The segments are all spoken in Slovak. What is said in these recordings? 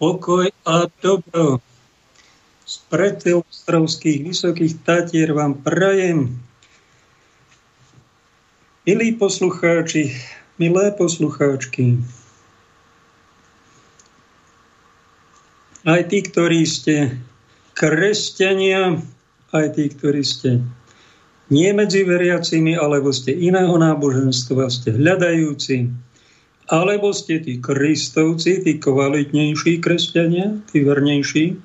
pokoj a dobro. Z predostrovských vysokých tatier vám prajem. Milí poslucháči, milé poslucháčky, aj tí, ktorí ste kresťania, aj tí, ktorí ste nie medzi veriacimi, alebo ste iného náboženstva, ste hľadajúci, alebo ste tí kristovci, tí kvalitnejší kresťania, tí vernejší,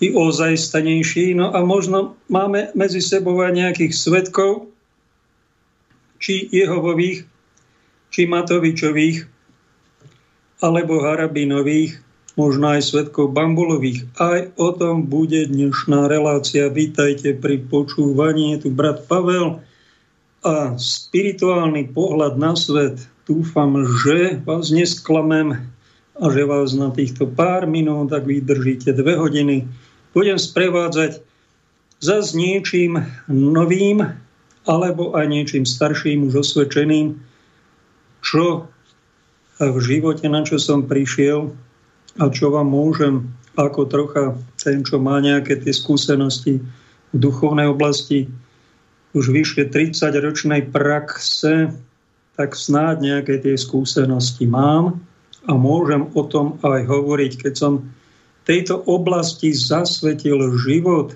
tí ozajstanejší. No a možno máme medzi sebou aj nejakých svetkov, či Jehovových, či Matovičových, alebo Harabinových, možno aj svetkov Bambulových. Aj o tom bude dnešná relácia. Vítajte pri počúvaní. Je tu brat Pavel a spirituálny pohľad na svet – Dúfam, že vás nesklamem a že vás na týchto pár minút, tak vydržíte dve hodiny, budem sprevádzať za s niečím novým alebo aj niečím starším, už osvedčeným, čo v živote, na čo som prišiel a čo vám môžem ako trocha ten, čo má nejaké tie skúsenosti v duchovnej oblasti, už vyššie 30-ročnej praxe tak snáď nejaké tie skúsenosti mám a môžem o tom aj hovoriť, keď som tejto oblasti zasvetil život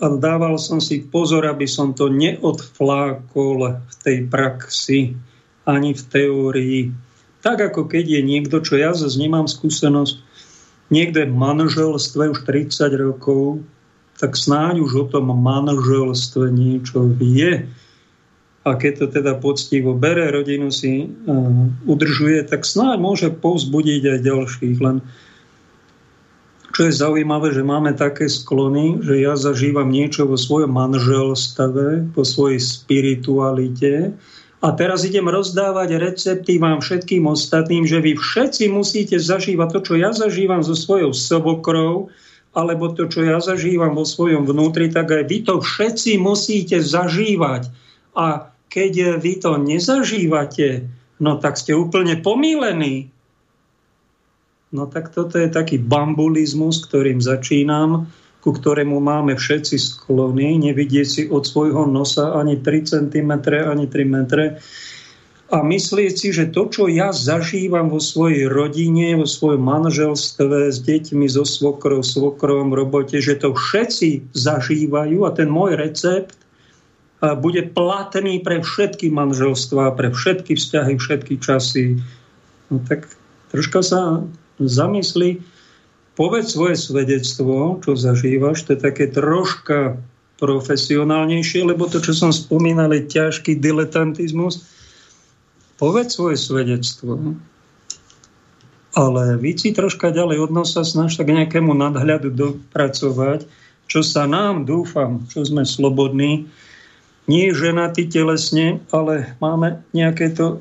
a dával som si pozor, aby som to neodflákol v tej praxi ani v teórii. Tak ako keď je niekto, čo ja zase nemám skúsenosť, niekde v manželstve už 30 rokov, tak snáď už o tom manželstve niečo vie a keď to teda poctivo bere, rodinu si uh, udržuje, tak snáď môže povzbudiť aj ďalších. Len čo je zaujímavé, že máme také sklony, že ja zažívam niečo vo svojom manželstve, po svojej spiritualite a teraz idem rozdávať recepty vám všetkým ostatným, že vy všetci musíte zažívať to, čo ja zažívam so svojou sobokrou, alebo to, čo ja zažívam vo svojom vnútri, tak aj vy to všetci musíte zažívať. A keď vy to nezažívate, no tak ste úplne pomílení. No tak toto je taký bambulizmus, ktorým začínam, ku ktorému máme všetci sklony, nevidieť si od svojho nosa ani 3 cm, ani 3 metre. A myslieť si, že to, čo ja zažívam vo svojej rodine, vo svojom manželstve, s deťmi, so svokrou, svokrom, robote, že to všetci zažívajú a ten môj recept bude platný pre všetky manželstvá, pre všetky vzťahy, všetky časy. No tak troška sa zamysli, povedz svoje svedectvo, čo zažívaš, to je také troška profesionálnejšie, lebo to, čo som spomínal, je ťažký diletantizmus. Povedz svoje svedectvo. Ale víc si troška ďalej od nosa snaž tak nejakému nadhľadu dopracovať, čo sa nám, dúfam, čo sme slobodní, nie ženatí telesne, ale máme nejaké to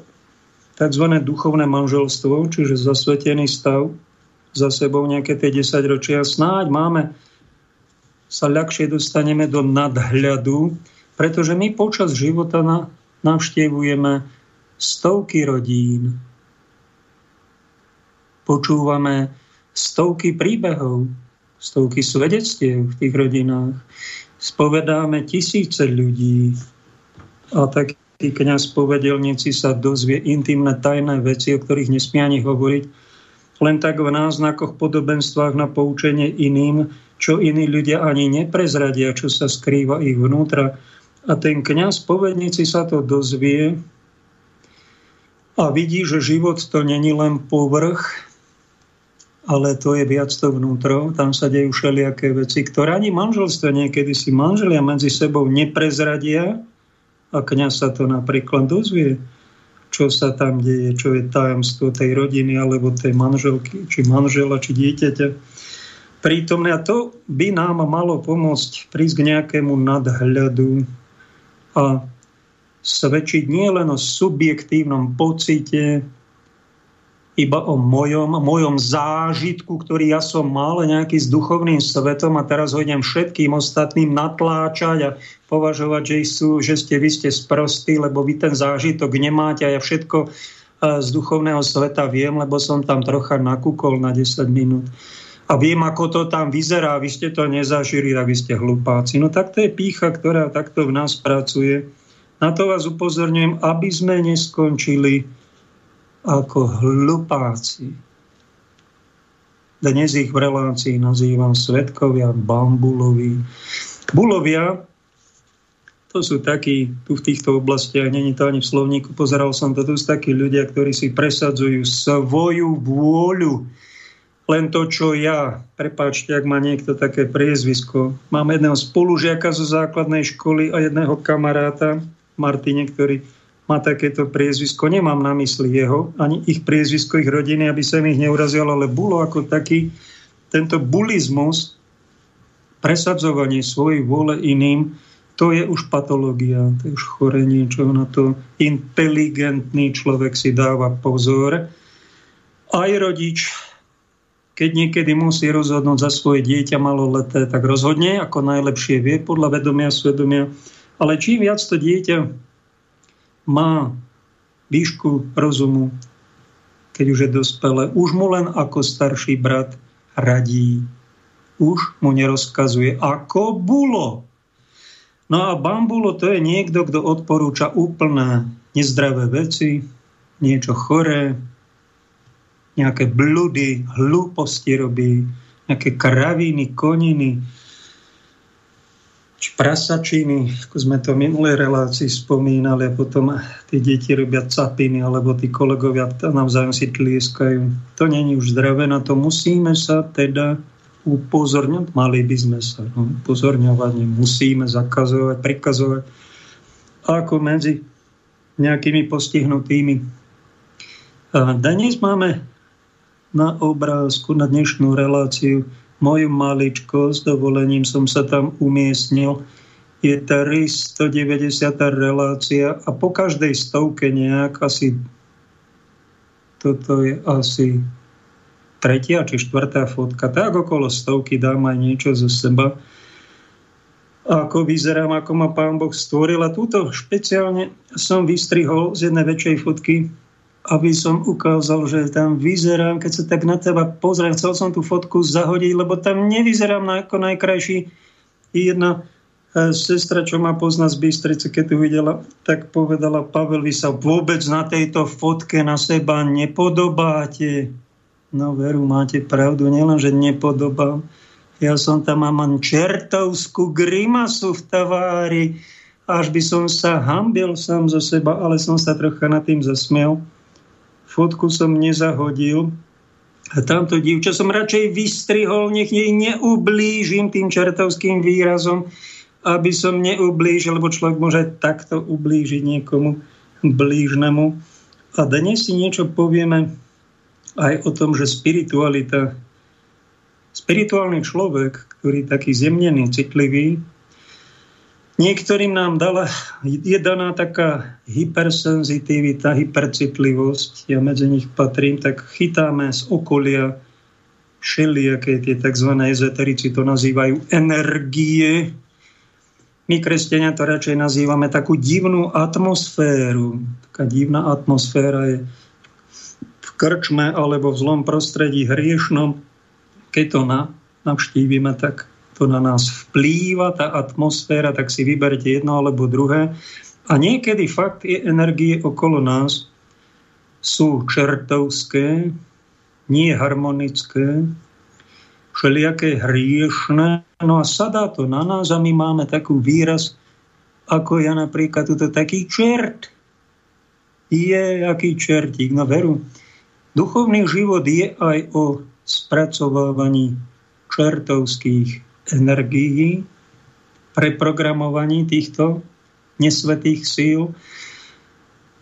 tzv. duchovné manželstvo, čiže zasvetený stav za sebou nejaké tie 10 ročia. Snáď máme sa ľahšie dostaneme do nadhľadu, pretože my počas života na, navštevujeme stovky rodín. Počúvame stovky príbehov, stovky svedectiev v tých rodinách spovedáme tisíce ľudí a taký kniaz povedelníci sa dozvie intimné tajné veci, o ktorých nesmie ani hovoriť, len tak v náznakoch, podobenstvách na poučenie iným, čo iní ľudia ani neprezradia, čo sa skrýva ich vnútra. A ten kniaz povedníci sa to dozvie a vidí, že život to není len povrch, ale to je viac to vnútro, tam sa dejú všelijaké veci, ktoré ani manželstvo niekedy si manželia medzi sebou neprezradia a kniaz sa to napríklad dozvie, čo sa tam deje, čo je tajomstvo tej rodiny alebo tej manželky, či manžela, či dieťaťa prítomné. A to by nám malo pomôcť prísť k nejakému nadhľadu a svedčiť nielen o subjektívnom pocite, iba o mojom, mojom zážitku, ktorý ja som mal nejaký s duchovným svetom a teraz ho idem všetkým ostatným natláčať a považovať, že, sú, že ste vy ste sprostí, lebo vy ten zážitok nemáte a ja všetko z duchovného sveta viem, lebo som tam trocha nakúkol na 10 minút. A viem, ako to tam vyzerá, vy ste to nezažili, tak vy ste hlupáci. No tak to je pícha, ktorá takto v nás pracuje. Na to vás upozorňujem, aby sme neskončili ako hlupáci. Dnes ich v relácii nazývam svetkovia bambuloví. Bulovia to sú takí, tu v týchto oblastiach, není to ani v slovníku, pozeral som to, tu sú takí ľudia, ktorí si presadzujú svoju vôľu, len to, čo ja. Prepáčte, ak má niekto také priezvisko. Mám jedného spolužiaka zo základnej školy a jedného kamaráta, Martine, ktorý má takéto priezvisko. Nemám na mysli jeho, ani ich priezvisko, ich rodiny, aby sa ich neurazil, ale bolo ako taký tento bulizmus, presadzovanie svojej vôle iným, to je už patológia, to je už chorenie, čo na to inteligentný človek si dáva pozor. Aj rodič, keď niekedy musí rozhodnúť za svoje dieťa maloleté, tak rozhodne, ako najlepšie vie, podľa vedomia, svedomia. Ale čím viac to dieťa má výšku rozumu, keď už je dospelé, už mu len ako starší brat radí. Už mu nerozkazuje, ako bolo No a bambulo to je niekto, kto odporúča úplné nezdravé veci, niečo choré, nejaké bludy, hlúposti robí, nejaké kraviny, koniny, prasačiny, ako sme to v minulej relácii spomínali, a potom tí deti robia capiny, alebo tí kolegovia navzájom si tlieskajú. To není už zdravé, na to musíme sa teda upozorňovať, mali by sme sa no, upozorňovať, musíme zakazovať, prikazovať, ako medzi nejakými postihnutými. A dnes máme na obrázku, na dnešnú reláciu moju s dovolením som sa tam umiestnil. Je 390. relácia a po každej stovke nejak asi toto je asi tretia či štvrtá fotka, tak okolo stovky dám aj niečo zo seba. Ako vyzerám, ako ma pán Boh stvoril. A túto špeciálne som vystrihol z jednej väčšej fotky, aby som ukázal, že tam vyzerám, keď sa tak na teba pozriem, chcel som tú fotku zahodiť, lebo tam nevyzerám ako najkrajší. Jedna e, sestra, čo ma pozná z Bystrice, keď tu videla, tak povedala, Pavel, vy sa vôbec na tejto fotke na seba nepodobáte. No veru, máte pravdu, nielen, že nepodobám. Ja som tam mám čertovskú grimasu v tavári, až by som sa hambil sám zo seba, ale som sa trocha nad tým zasmiel. Fotku som nezahodil. A tamto divča som radšej vystrihol, nech jej neublížim tým čertovským výrazom, aby som neublížil, lebo človek môže takto ublížiť niekomu blížnemu. A dnes si niečo povieme aj o tom, že spiritualita, spirituálny človek, ktorý je taký zemnený, citlivý, niektorým nám dala, je daná taká hypersenzitivita, hypercitlivosť, ja medzi nich patrím, tak chytáme z okolia všelijaké tie tzv. ezoterici to nazývajú energie. My, kresťania, to radšej nazývame takú divnú atmosféru. Taká divná atmosféra je krčme alebo v zlom prostredí hriešnom, keď to na, navštívime, tak to na nás vplýva, tá atmosféra, tak si vyberte jedno alebo druhé. A niekedy fakt je energie okolo nás sú čertovské, nie harmonické, všelijaké hriešné. No a sadá to na nás a my máme takú výraz, ako ja napríklad, tuto taký čert. Je aký čertík, no veru. Duchovný život je aj o spracovávaní čertovských energií, preprogramovaní týchto nesvetých síl,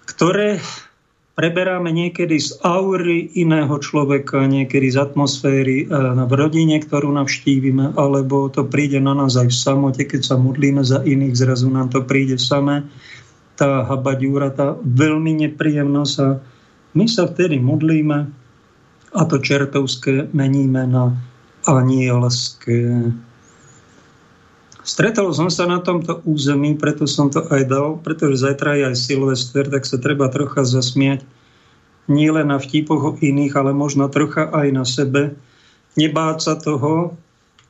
ktoré preberáme niekedy z aury iného človeka, niekedy z atmosféry e, v rodine, ktorú navštívime, alebo to príde na nás aj v samote, keď sa modlíme za iných, zrazu nám to príde samé. Tá habaďúra, tá veľmi nepríjemnosť a my sa vtedy modlíme a to čertovské meníme na anielské. Stretol som sa na tomto území, preto som to aj dal, pretože zajtra je aj Silvester, tak sa treba trocha zasmiať. nie len na vtipoch iných, ale možno trocha aj na sebe. Nebáť sa toho,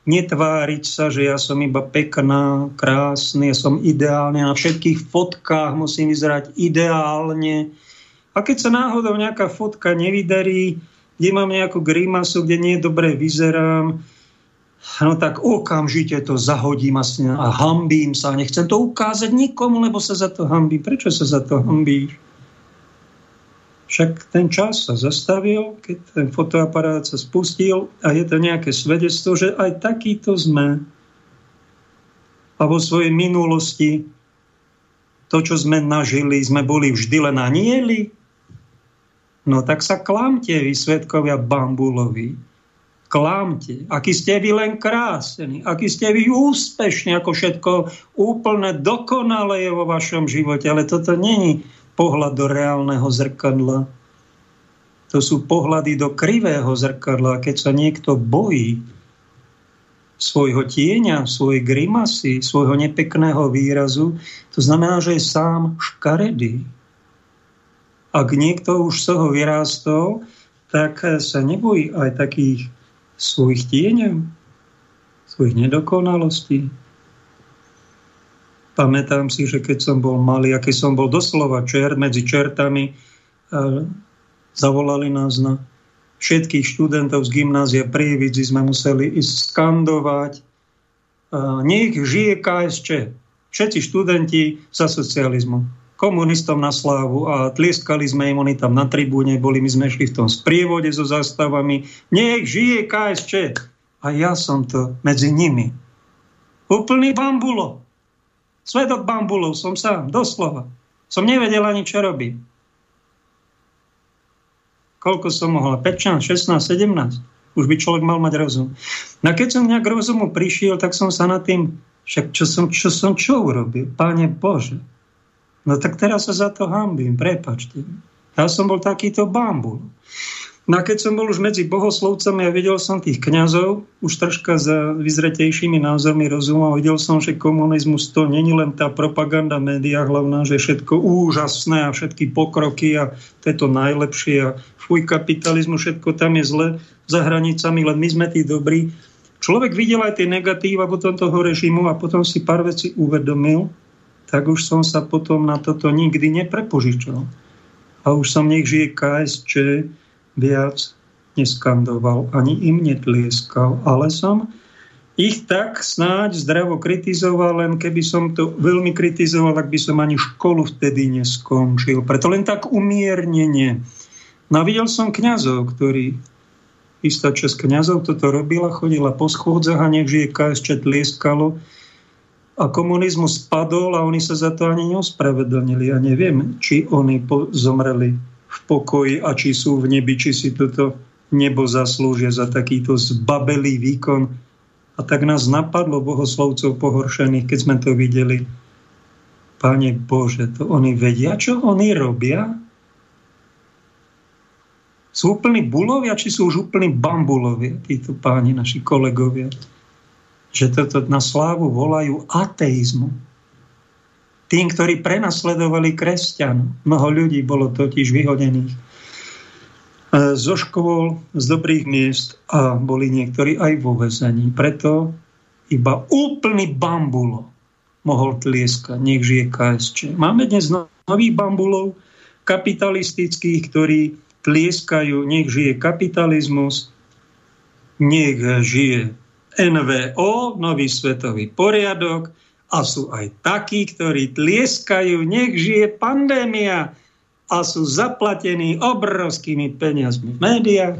netváriť sa, že ja som iba pekná, krásny, ja som ideálne, na všetkých fotkách musím vyzerať ideálne. A keď sa náhodou nejaká fotka nevydarí, kde mám nejakú grimasu, kde nie dobre vyzerám, no tak okamžite to zahodím a hambím sa. Nechcem to ukázať nikomu, lebo sa za to hambím. Prečo sa za to hambíš? Však ten čas sa zastavil, keď ten fotoaparát sa spustil a je to nejaké svedectvo, že aj takýto sme. A vo svojej minulosti to, čo sme nažili, sme boli vždy len anieli. No tak sa klamte, vy svetkovia bambulovi. Klamte. Aký ste vy len krásni, aký ste vy úspešní, ako všetko úplne dokonale je vo vašom živote. Ale toto není pohľad do reálneho zrkadla. To sú pohľady do krivého zrkadla. Keď sa niekto bojí svojho tieňa, svojej grimasy, svojho nepekného výrazu, to znamená, že je sám škaredý. Ak niekto už z toho vyrástol, tak sa nebojí aj takých svojich tieňov, svojich nedokonalostí, Pamätám si, že keď som bol malý, aký som bol doslova čer medzi čertami, zavolali nás na všetkých študentov z gymnázia Prievidzi, sme museli ísť skandovať. Nech žije KSČ. Všetci študenti za socializmu komunistom na slávu a tlieskali sme im, oni tam na tribúne boli, my sme šli v tom sprievode so zástavami. Nech žije KSČ. A ja som to medzi nimi. Úplný bambulo. Svedok bambulov som sám, doslova. Som nevedel ani, čo robím. Koľko som mohla? 15, 16, 17? Už by človek mal mať rozum. No keď som nejak rozumu prišiel, tak som sa nad tým, však čo som čo, som čo urobil? Páne Bože. No tak teraz sa za to hambím, prepačte. Ja som bol takýto bambul. No a keď som bol už medzi bohoslovcami a videl som tých kňazov, už troška za vyzretejšími názormi rozumom, videl som, že komunizmus to není len tá propaganda média hlavná, že všetko úžasné a všetky pokroky a to je to najlepšie a fuj kapitalizmu, všetko tam je zle za hranicami, len my sme tí dobrí. Človek videl aj tie negatíva potom toho režimu a potom si pár vecí uvedomil, tak už som sa potom na toto nikdy neprepožičal. A už som nech žije KSČ, viac neskandoval, ani im netlieskal, ale som ich tak snáď zdravo kritizoval, len keby som to veľmi kritizoval, tak by som ani školu vtedy neskončil. Preto len tak umiernenie. No videl som kňazov, ktorí istá časť kňazov toto robila, chodila po schôdzach a nech žije KSČ tlieskalo a komunizmus spadol a oni sa za to ani neospravedlnili. Ja neviem, či oni zomreli v pokoji a či sú v nebi, či si toto nebo zaslúžia za takýto zbabelý výkon. A tak nás napadlo bohoslovcov pohoršených, keď sme to videli. Pane Bože, to oni vedia, čo oni robia? Sú úplní bulovia, či sú už úplní bambulovia, títo páni, naši kolegovia? Že toto na slávu volajú ateizmu tým, ktorí prenasledovali kresťan. Mnoho ľudí bolo totiž vyhodených e, zo škôl, z dobrých miest a boli niektorí aj vo vezení. Preto iba úplný bambulo mohol tlieskať. Nech žije KSČ. Máme dnes nových bambulov kapitalistických, ktorí tlieskajú, nech žije kapitalizmus, nech žije NVO, nový svetový poriadok, a sú aj takí, ktorí tlieskajú, nech žije pandémia a sú zaplatení obrovskými peniazmi v médiách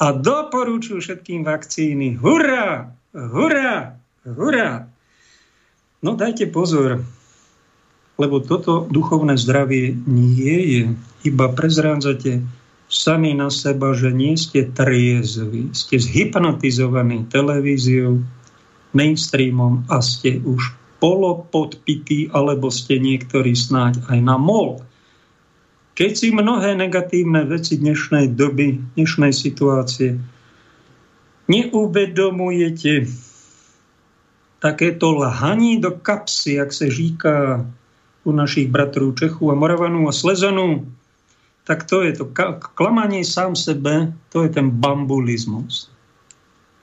a doporučujú všetkým vakcíny. Hurá! Hurá! Hurá! No dajte pozor, lebo toto duchovné zdravie nie je. Iba prezrádzate sami na seba, že nie ste triezvi, ste zhypnotizovaní televíziou, mainstreamom a ste už polopodpitý, alebo ste niektorí snáď aj na mol. Keď si mnohé negatívne veci dnešnej doby, dnešnej situácie neuvedomujete, takéto lhaní do kapsy, jak se říká u našich bratrů Čechů a Moravanů a Slezanů, tak to je to klamanie sám sebe, to je ten bambulizmus.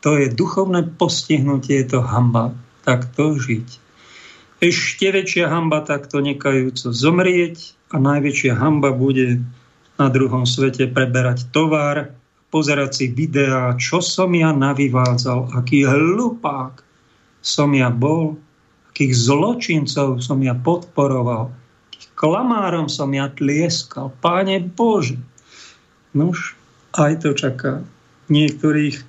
To je duchovné postihnutie, je to hamba. Tak to žiť. Ešte väčšia hamba takto nekajúco zomrieť a najväčšia hamba bude na druhom svete preberať tovar, pozerať si videá, čo som ja navyvádzal, aký hlupák som ja bol, akých zločincov som ja podporoval, klamárom som ja tlieskal. Páne Bože. Nož, aj to čaká niektorých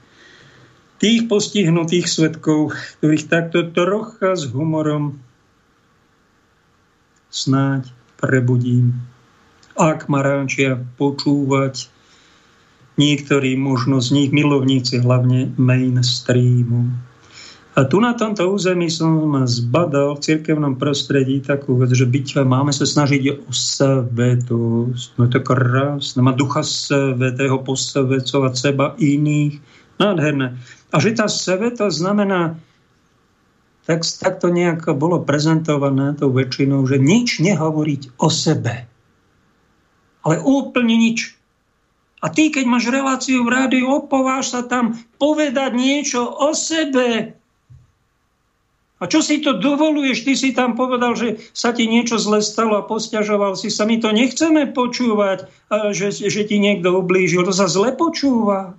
tých postihnutých svetkov, ktorých takto trocha s humorom snáď prebudím. Ak ma ránčia počúvať, niektorí možno z nich milovníci, hlavne mainstreamu. A tu na tomto území som zbadal v cirkevnom prostredí takú vec, že byť, máme sa snažiť o svetosť. No to krásne. Má ducha svetého posvetcovať seba iných. Nádherné. A že tá svetosť znamená, tak, tak to nejako bolo prezentované tou väčšinou, že nič nehovoriť o sebe. Ale úplne nič. A ty, keď máš reláciu v rádiu, opováš sa tam povedať niečo o sebe. A čo si to dovoluješ? Ty si tam povedal, že sa ti niečo zle stalo a posťažoval si sa. My to nechceme počúvať, že, že ti niekto ublížil. To sa zle počúva.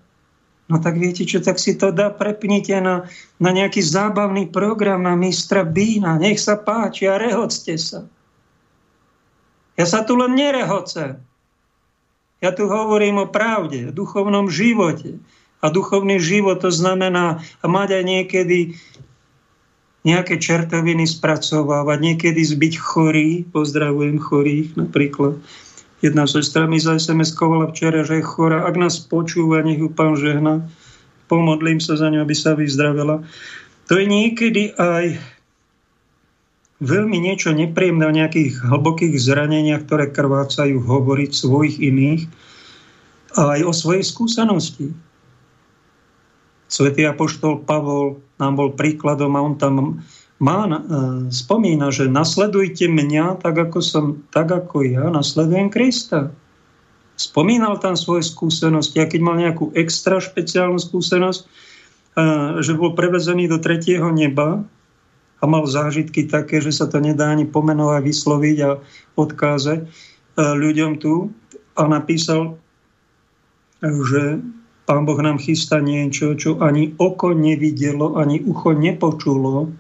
No tak viete čo, tak si to dá, prepnite na, na nejaký zábavný program na mistra Bína. Nech sa páči a rehocte sa. Ja sa tu len nerehocem. Ja tu hovorím o pravde, o duchovnom živote. A duchovný život to znamená mať aj niekedy nejaké čertoviny spracovávať, niekedy zbyť chorý, pozdravujem chorých napríklad. Jedna sestra mi za SMS-kovala včera, že je chora. Ak nás počúva, nech ju pán žehna. Pomodlím sa za ňu, aby sa vyzdravila. To je niekedy aj veľmi niečo nepríjemné o nejakých hlbokých zraneniach, ktoré krvácajú hovoriť svojich iných a aj o svojej skúsenosti. Svetý apoštol Pavol nám bol príkladom a on tam má, e, spomína, že nasledujte mňa tak ako, som, tak ako ja nasledujem Krista. Spomínal tam svoje skúsenosti a keď mal nejakú extra špeciálnu skúsenosť, e, že bol prevezený do tretieho neba a mal zážitky také, že sa to nedá ani pomenovať, vysloviť a odkázať e, ľuďom tu a napísal, že Pán Boh nám chystá niečo, čo ani oko nevidelo, ani ucho nepočulo,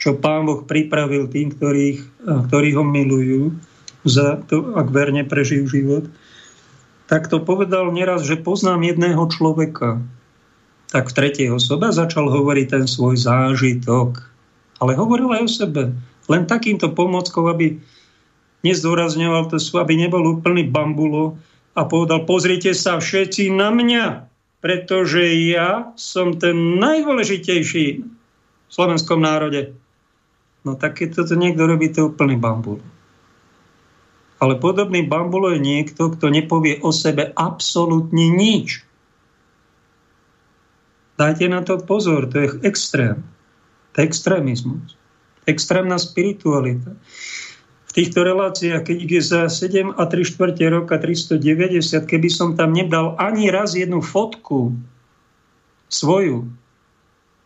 čo Pán Boh pripravil tým, ktorých, ktorí ho milujú, za to, ak verne prežijú život. Tak to povedal neraz, že poznám jedného človeka. Tak v tretej osobe začal hovoriť ten svoj zážitok. Ale hovoril aj o sebe. Len takýmto pomockou, aby nezdôrazňoval to, aby nebol úplný bambulo, a povedal, pozrite sa všetci na mňa, pretože ja som ten najdôležitejší v slovenskom národe. No tak keď toto niekto robí, to je úplný bambul. Ale podobný bambulo je niekto, kto nepovie o sebe absolútne nič. Dajte na to pozor, to je extrém. To je extrémizmus. Extrémna spiritualita týchto reláciách, keď ich je za 7 a 3 čtvrte roka 390, keby som tam nedal ani raz jednu fotku svoju,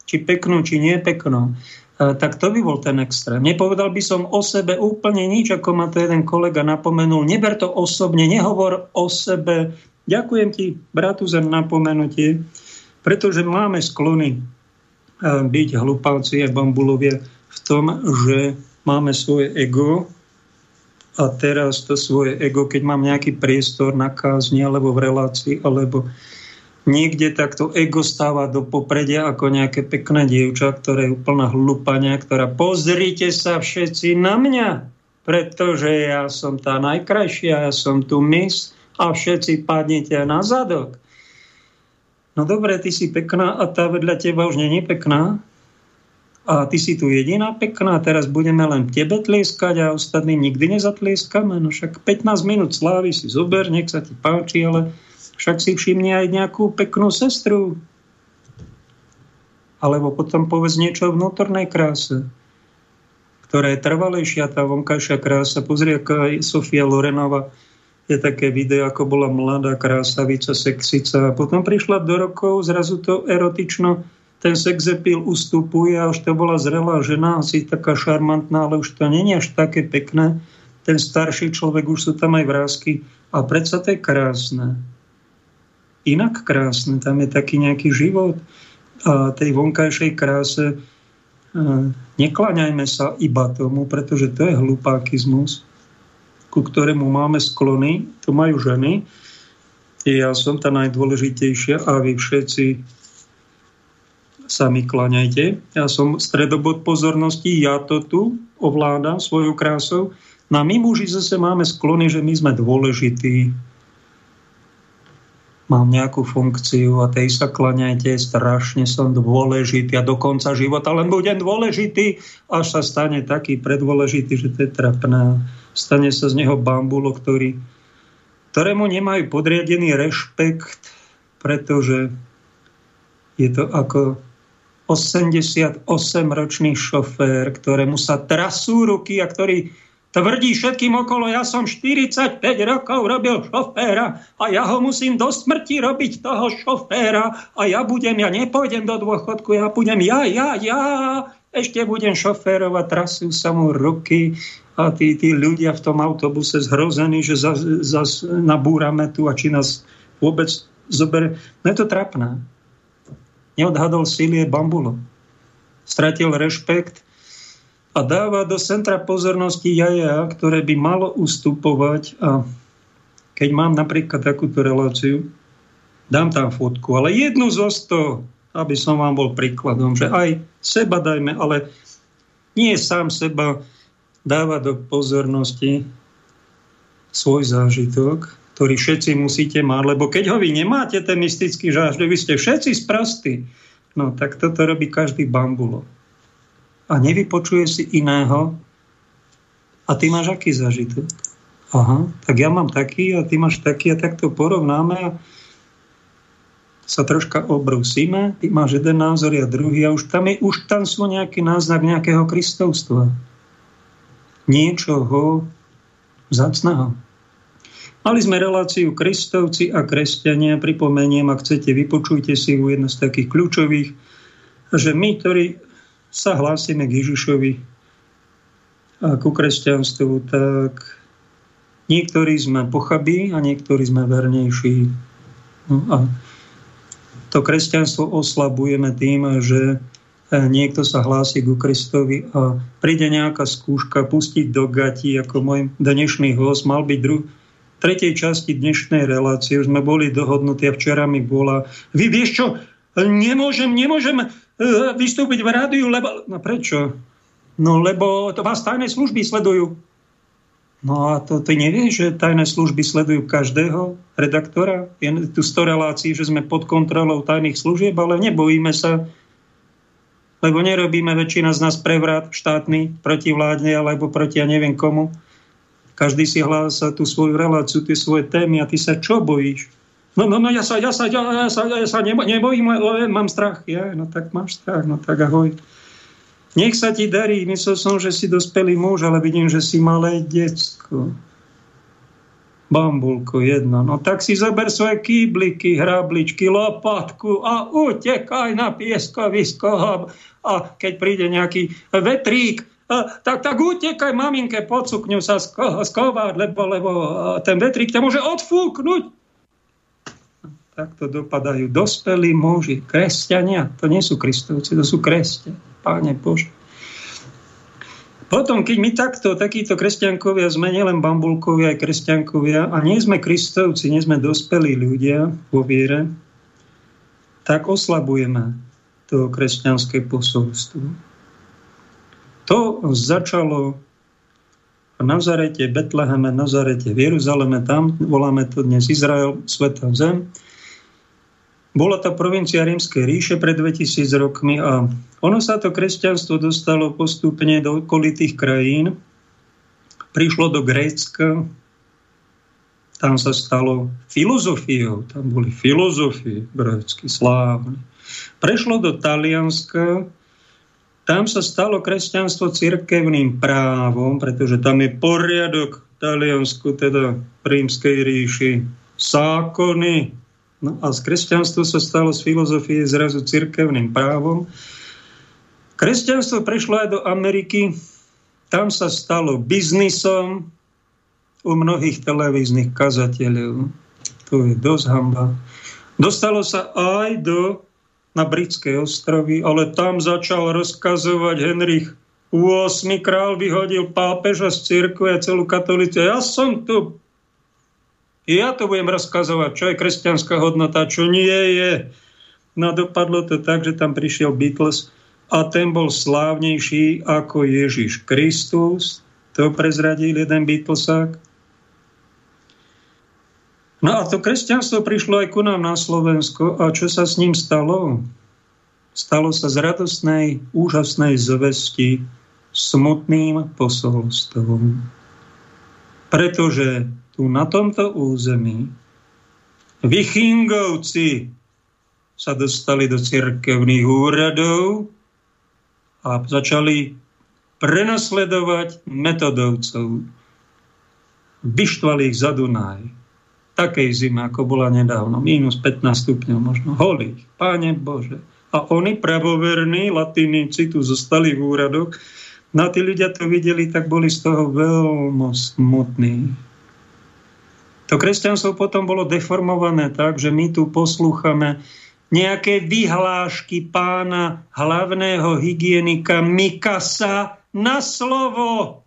či peknú, či nie peknú, e, tak to by bol ten extrém. Nepovedal by som o sebe úplne nič, ako ma to jeden kolega napomenul. Neber to osobne, nehovor o sebe. Ďakujem ti, bratu, za napomenutie, pretože máme sklony e, byť hlupáci a bambulovia v tom, že máme svoje ego, a teraz to svoje ego, keď mám nejaký priestor na kázni alebo v relácii, alebo niekde takto ego stáva do popredia ako nejaké pekné dievča, ktoré je úplná hlupania, ktorá pozrite sa všetci na mňa, pretože ja som tá najkrajšia, ja som tu mis a všetci padnete na zadok. No dobre, ty si pekná a tá vedľa teba už je pekná, a ty si tu jediná pekná, teraz budeme len tebe tlieskať a ostatným nikdy nezatlieskame. No však 15 minút slávy si zober, nech sa ti páči, ale však si všimni aj nejakú peknú sestru. Alebo potom povedz niečo o vnútornej kráse, ktorá je trvalejšia, tá vonkajšia krása. Pozri, aká je Sofia Lorenova je také video, ako bola mladá krásavica, sexica. A potom prišla do rokov, zrazu to erotično, ten sex appeal ustupuje a už to bola zrelá žena, asi taká šarmantná, ale už to není až také pekné. Ten starší človek, už sú tam aj vrázky. A predsa to je krásne. Inak krásne, tam je taký nejaký život. A tej vonkajšej kráse nekláňajme sa iba tomu, pretože to je hlupákizmus ku ktorému máme sklony, to majú ženy. Ja som tá najdôležitejšia a vy všetci sa mi klaňajte. Ja som stredobod pozornosti, ja to tu ovládam svojou krásou. No a my muži zase máme sklony, že my sme dôležití. Mám nejakú funkciu a tej sa klaňajte, strašne som dôležitý a do konca života len budem dôležitý, až sa stane taký predôležitý, že to je trapné stane sa z neho bambulo, ktorý, ktorému nemajú podriadený rešpekt, pretože je to ako 88-ročný šofér, ktorému sa trasú ruky a ktorý tvrdí všetkým okolo, ja som 45 rokov robil šoféra a ja ho musím do smrti robiť toho šoféra a ja budem, ja nepôjdem do dôchodku, ja budem, ja, ja, ja, ešte budem šoférovať, trasú sa mu ruky a tí, tí ľudia v tom autobuse zhrození, že zas, zas nabúrame tu a či nás vôbec zoberie. No je to trapné. Neodhadol sílie bambulo. Stratil rešpekt a dáva do centra pozornosti jaja, ktoré by malo ustupovať a keď mám napríklad takúto reláciu, dám tam fotku, ale jednu zo sto, aby som vám bol príkladom, že aj seba dajme, ale nie sám seba dáva do pozornosti svoj zážitok, ktorý všetci musíte mať, lebo keď ho vy nemáte, ten mystický zážitok, vy ste všetci sprostí, no tak toto robí každý bambulo. A nevypočuje si iného, a ty máš aký zážitok? Aha, tak ja mám taký a ty máš taký a tak to porovnáme a sa troška obrusíme, ty máš jeden názor a druhý a už tam, je, už tam sú nejaký náznak nejakého kristovstva niečoho vzácného. Mali sme reláciu Kristovci a kresťania. Pripomeniem, ak chcete, vypočujte si ju jedno z takých kľúčových, že my, ktorí sa hlásime k Ježišovi a ku kresťanstvu, tak niektorí sme pochabí a niektorí sme vernejší. No a to kresťanstvo oslabujeme tým, že E, niekto sa hlási ku Kristovi a príde nejaká skúška pustiť do gati, ako môj dnešný host mal byť dru- tretej časti dnešnej relácie. Už sme boli dohodnutí a včera mi bola. Vy vieš čo, nemôžem, nemôžem e, vystúpiť v rádiu, lebo... No prečo? No lebo to vás tajné služby sledujú. No a to ty nevieš, že tajné služby sledujú každého redaktora? Je tu 100 relácií, že sme pod kontrolou tajných služieb, ale nebojíme sa lebo nerobíme väčšina z nás prevrat štátny vládne alebo proti ja neviem komu. Každý si hlása tú svoju reláciu, tie svoje témy a ty sa čo bojíš? No, no, no, ja sa, ja sa, ja, ja sa, ja sa nebo, nebojím, ale mám strach. Ja, no tak máš strach, no tak ahoj. Nech sa ti darí. Myslel som, že si dospelý muž, ale vidím, že si malé decko bambulku jedno. No tak si zober svoje kýbliky, hrabličky, lopatku a utekaj na pieskovisko. A keď príde nejaký vetrík, tak, tak utekaj maminke pod sukňu sa sko- skovať, lebo, lebo ten vetrík ťa môže odfúknuť. Takto dopadajú dospelí muži, kresťania. To nie sú kristovci, to sú kresťania. Páne Bože. Potom, keď my takto, takíto kresťankovia sme nielen bambulkovia, aj kresťankovia a nie sme kristovci, nie sme dospelí ľudia vo viere, tak oslabujeme to kresťanské posolstvo. To začalo v Nazarete, Betleheme, Nazarete, v Jeruzaleme, tam voláme to dnes Izrael, Sveta Zem, bola to provincia Rímskej ríše pred 2000 rokmi a ono sa to kresťanstvo dostalo postupne do okolitých krajín. Prišlo do Grécka, tam sa stalo filozofiou, tam boli filozofie grécky, slávne. Prešlo do Talianska, tam sa stalo kresťanstvo cirkevným právom, pretože tam je poriadok Taliansku, teda v rímskej ríši, zákony. No a z kresťanstva sa stalo z filozofie zrazu cirkevným právom. Kresťanstvo prešlo aj do Ameriky, tam sa stalo biznisom u mnohých televíznych kazateľov. To je dosť hamba. Dostalo sa aj do, na britské ostrovy, ale tam začal rozkazovať Henrich 8. král vyhodil pápeža z cirkve a celú katolíciu. Ja som tu. Ja to budem rozkazovať, čo je kresťanská hodnota, čo nie je. No dopadlo to tak, že tam prišiel Beatles a ten bol slávnejší ako Ježiš Kristus. To prezradil jeden Beatlesák. No a to kresťanstvo prišlo aj ku nám na Slovensko. A čo sa s ním stalo? Stalo sa z radostnej, úžasnej zvesti smutným posolstvom. Pretože tu na tomto území Vichingovci sa dostali do cirkevných úradov a začali prenasledovať metodovcov. Vyštvali ich za Dunaj. Takej zime, ako bola nedávno. Minus 15 stupňov možno. Holých. Páne Bože. A oni, pravoverní latiníci, tu zostali v úradoch No a tí ľudia to videli, tak boli z toho veľmi smutní. To kresťanstvo potom bolo deformované tak, že my tu poslúchame nejaké vyhlášky pána hlavného hygienika Mikasa na slovo.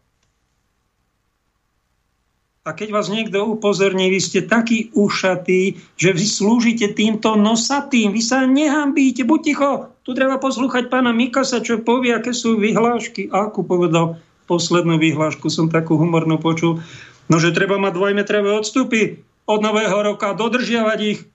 A keď vás niekto upozorní, vy ste takí ušatí, že vy slúžite týmto nosatým, vy sa nehambíte, buď ticho, tu treba poslúchať pána Mikasa, čo povie, aké sú vyhlášky. Akú povedal poslednú vyhlášku, som takú humornú počul. No, že treba mať dvojmetrové odstupy od nového roka, dodržiavať ich.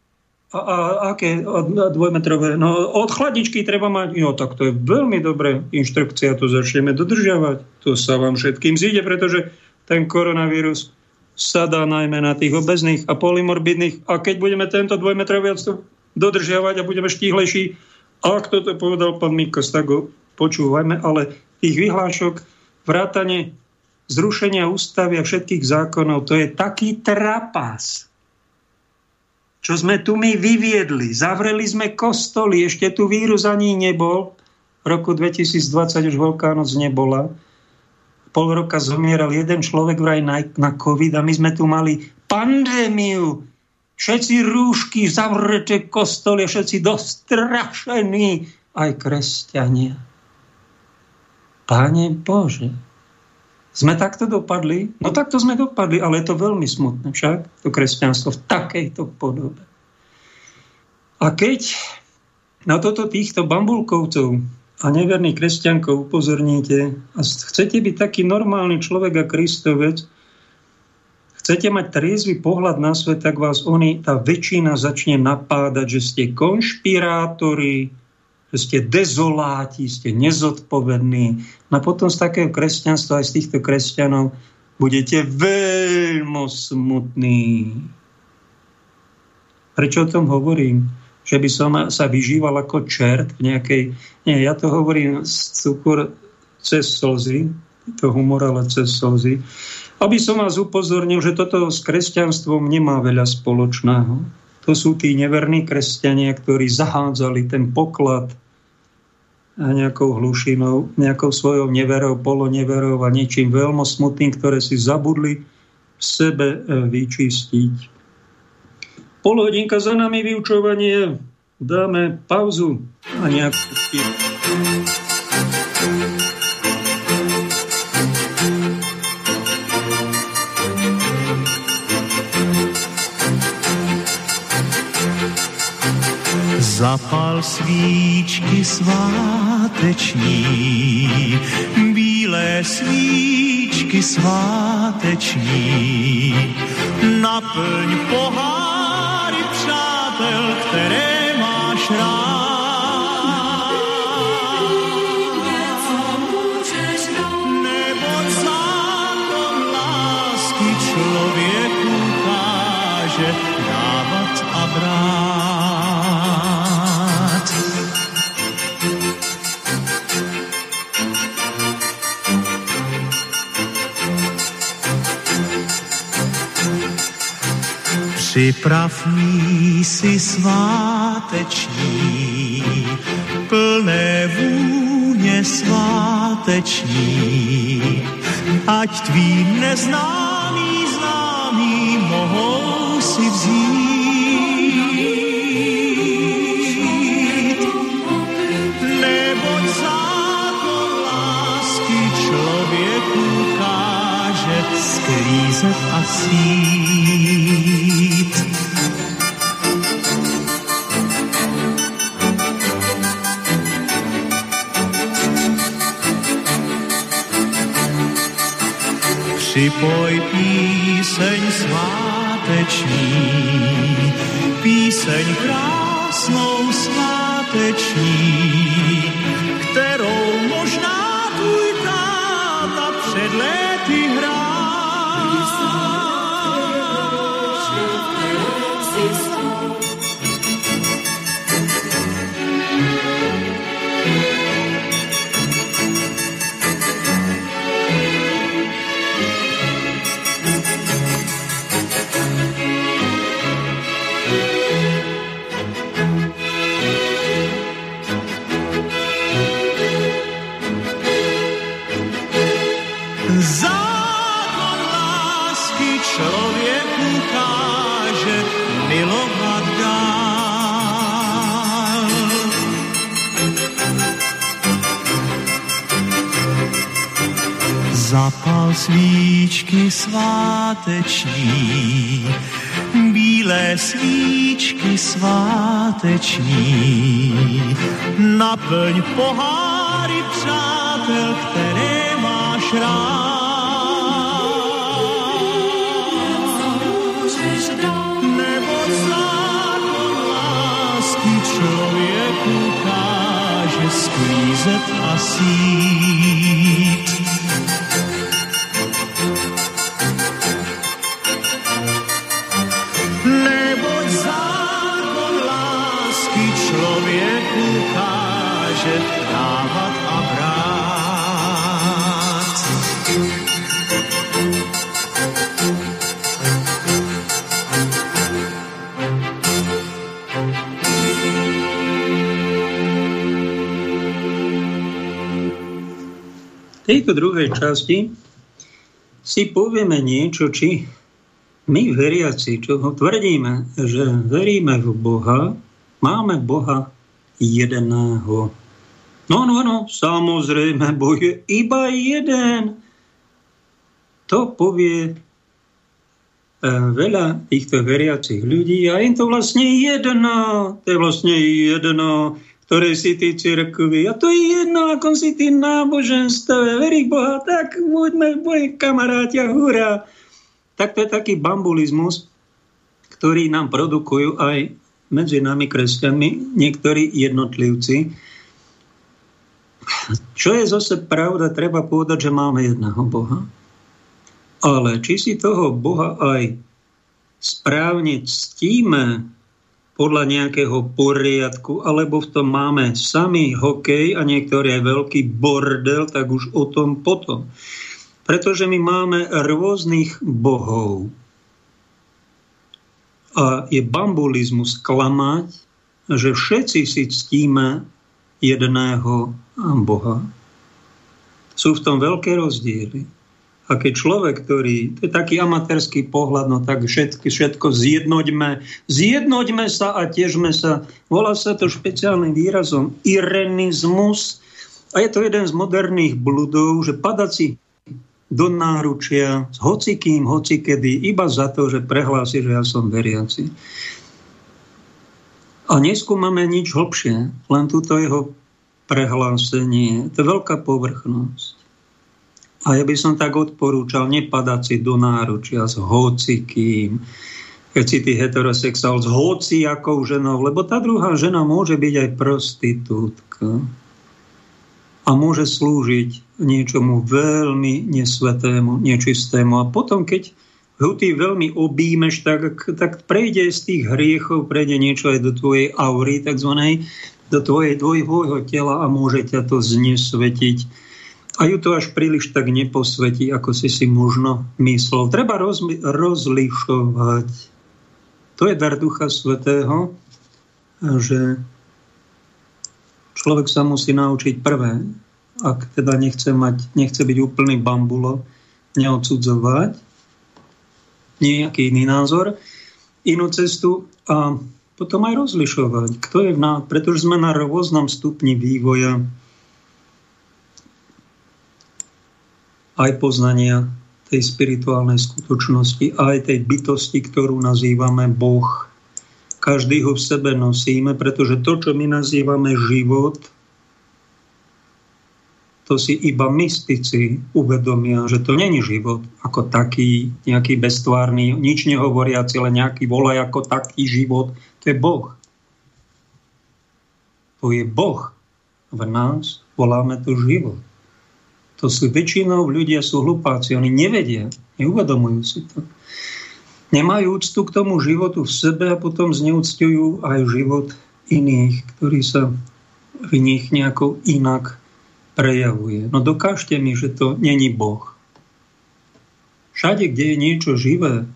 A, a aké dvojmetrové? No, od chladničky treba mať. No, tak to je veľmi dobré inštrukcia, to začneme dodržiavať. To sa vám všetkým zíde, pretože ten koronavírus sa dá najmä na tých obezných a polymorbidných. A keď budeme tento dvojmetrový odstup dodržiavať a budeme štíhlejší, ak toto povedal pán Mikos, tak ho počúvajme, ale tých vyhlášok, vrátane zrušenia ústavy a všetkých zákonov, to je taký trapas, čo sme tu my vyviedli. Zavreli sme kostoly, ešte tu vírus ani nebol. V roku 2020 už Veľká noc nebola pol roka zomieral jeden človek vraj na, na COVID a my sme tu mali pandémiu. Všetci rúšky, zavreté kostoly, všetci dostrašení, aj kresťania. Páne Bože, sme takto dopadli? No takto sme dopadli, ale je to veľmi smutné však, to kresťanstvo v takejto podobe. A keď na toto týchto bambulkovcov a neverný kresťankov upozorníte a chcete byť taký normálny človek a kristovec, chcete mať triezvy pohľad na svet, tak vás oni, tá väčšina začne napádať, že ste konšpirátori, že ste dezoláti, ste nezodpovední. No a potom z takého kresťanstva aj z týchto kresťanov budete veľmi smutní. Prečo o tom hovorím? Že by som sa vyžíval ako čert v nejakej... Nie, ja to hovorím cukor cez slzy, to humor, ale cez slzy. Aby som vás upozornil, že toto s kresťanstvom nemá veľa spoločného. To sú tí neverní kresťania, ktorí zahádzali ten poklad nejakou hlušinou, nejakou svojou neverou, poloneverou a niečím veľmi smutným, ktoré si zabudli v sebe e, vyčistiť. Pol hodinka za nami vyučovanie. Dáme pauzu a nejakú Zapal svíčky sváteční, bílé svíčky sváteční, naplň pohár přátel, které máš rád. Připrav si sváteční, plné vůně sváteční, ať tvý neznámý známý mohou si vzít. Neboť zákon lásky člověku káže sklízet a sít. Připoj píseň sváteční, píseň krásnou sváteční, svíčky sváteční, bílé svíčky sváteční, naplň poháry přátel, které máš rád. Nebo zákon lásky člověku káže sklízet a sít. Tejto druhej časti si povieme niečo, či my veriaci, čo ho tvrdíme, že veríme v Boha, máme Boha jedného. No, no, no, samozrejme, Boh je iba jeden. To povie e, veľa týchto veriacich ľudí a im to vlastne jedno. To je vlastne jedno, ktoré si ty cirkvi. A to je jedno, ako si ty náboženstve. Verí Boha, tak buďme moji kamarátia, hurá. Tak to je taký bambulizmus, ktorý nám produkujú aj medzi nami kresťanmi niektorí jednotlivci. Čo je zase pravda, treba povedať, že máme jedného Boha. Ale či si toho Boha aj správne ctíme podľa nejakého poriadku, alebo v tom máme samý hokej a niektorý aj veľký bordel, tak už o tom potom. Pretože my máme rôznych bohov. A je bambulizmus klamať, že všetci si ctíme jedného Boha. Sú v tom veľké rozdiely. A keď človek, ktorý, to je taký amatérsky pohľad, no tak všetko, všetko zjednoďme, zjednoďme sa a tiežme sa. Volá sa to špeciálnym výrazom irenizmus a je to jeden z moderných bludov, že padať si do náručia s hocikým, hocikedy, iba za to, že prehlási, že ja som veriaci. A neskúmame nič hlbšie, len túto jeho prehlásenie. To je veľká povrchnosť. A ja by som tak odporúčal nepadať si do náručia s hocikým, keď si ty heterosexuál s hociakou ženou, lebo tá druhá žena môže byť aj prostitútka a môže slúžiť niečomu veľmi nesvetému, nečistému. A potom, keď ho ty veľmi obímeš, tak, tak prejde z tých hriechov, prejde niečo aj do tvojej aury, takzvanej, do tvojej, tvojho tela a môže ťa to znesvetiť. A ju to až príliš tak neposvetí, ako si si možno myslel. Treba rozli- rozlišovať. To je dar Ducha Svetého, že človek sa musí naučiť prvé, ak teda nechce, mať, nechce byť úplný bambulo, neodsudzovať. Nejaký iný názor, inú cestu a potom aj rozlišovať, kto je v nás, pretože sme na rôznom stupni vývoja aj poznania tej spirituálnej skutočnosti, aj tej bytosti, ktorú nazývame Boh. Každý ho v sebe nosíme, pretože to, čo my nazývame život, to si iba mystici uvedomia, že to není život ako taký, nejaký bestvárny, nič nehovoriaci, ale nejaký volaj ako taký život. To je Boh. To je Boh. V nás voláme to život. To sú väčšinou ľudia sú hlupáci, oni nevedia, neuvedomujú si to. Nemajú úctu k tomu životu v sebe a potom zneúctujú aj život iných, ktorí sa v nich nejako inak prejavuje. No dokážte mi, že to není Boh. Všade, kde je niečo živé,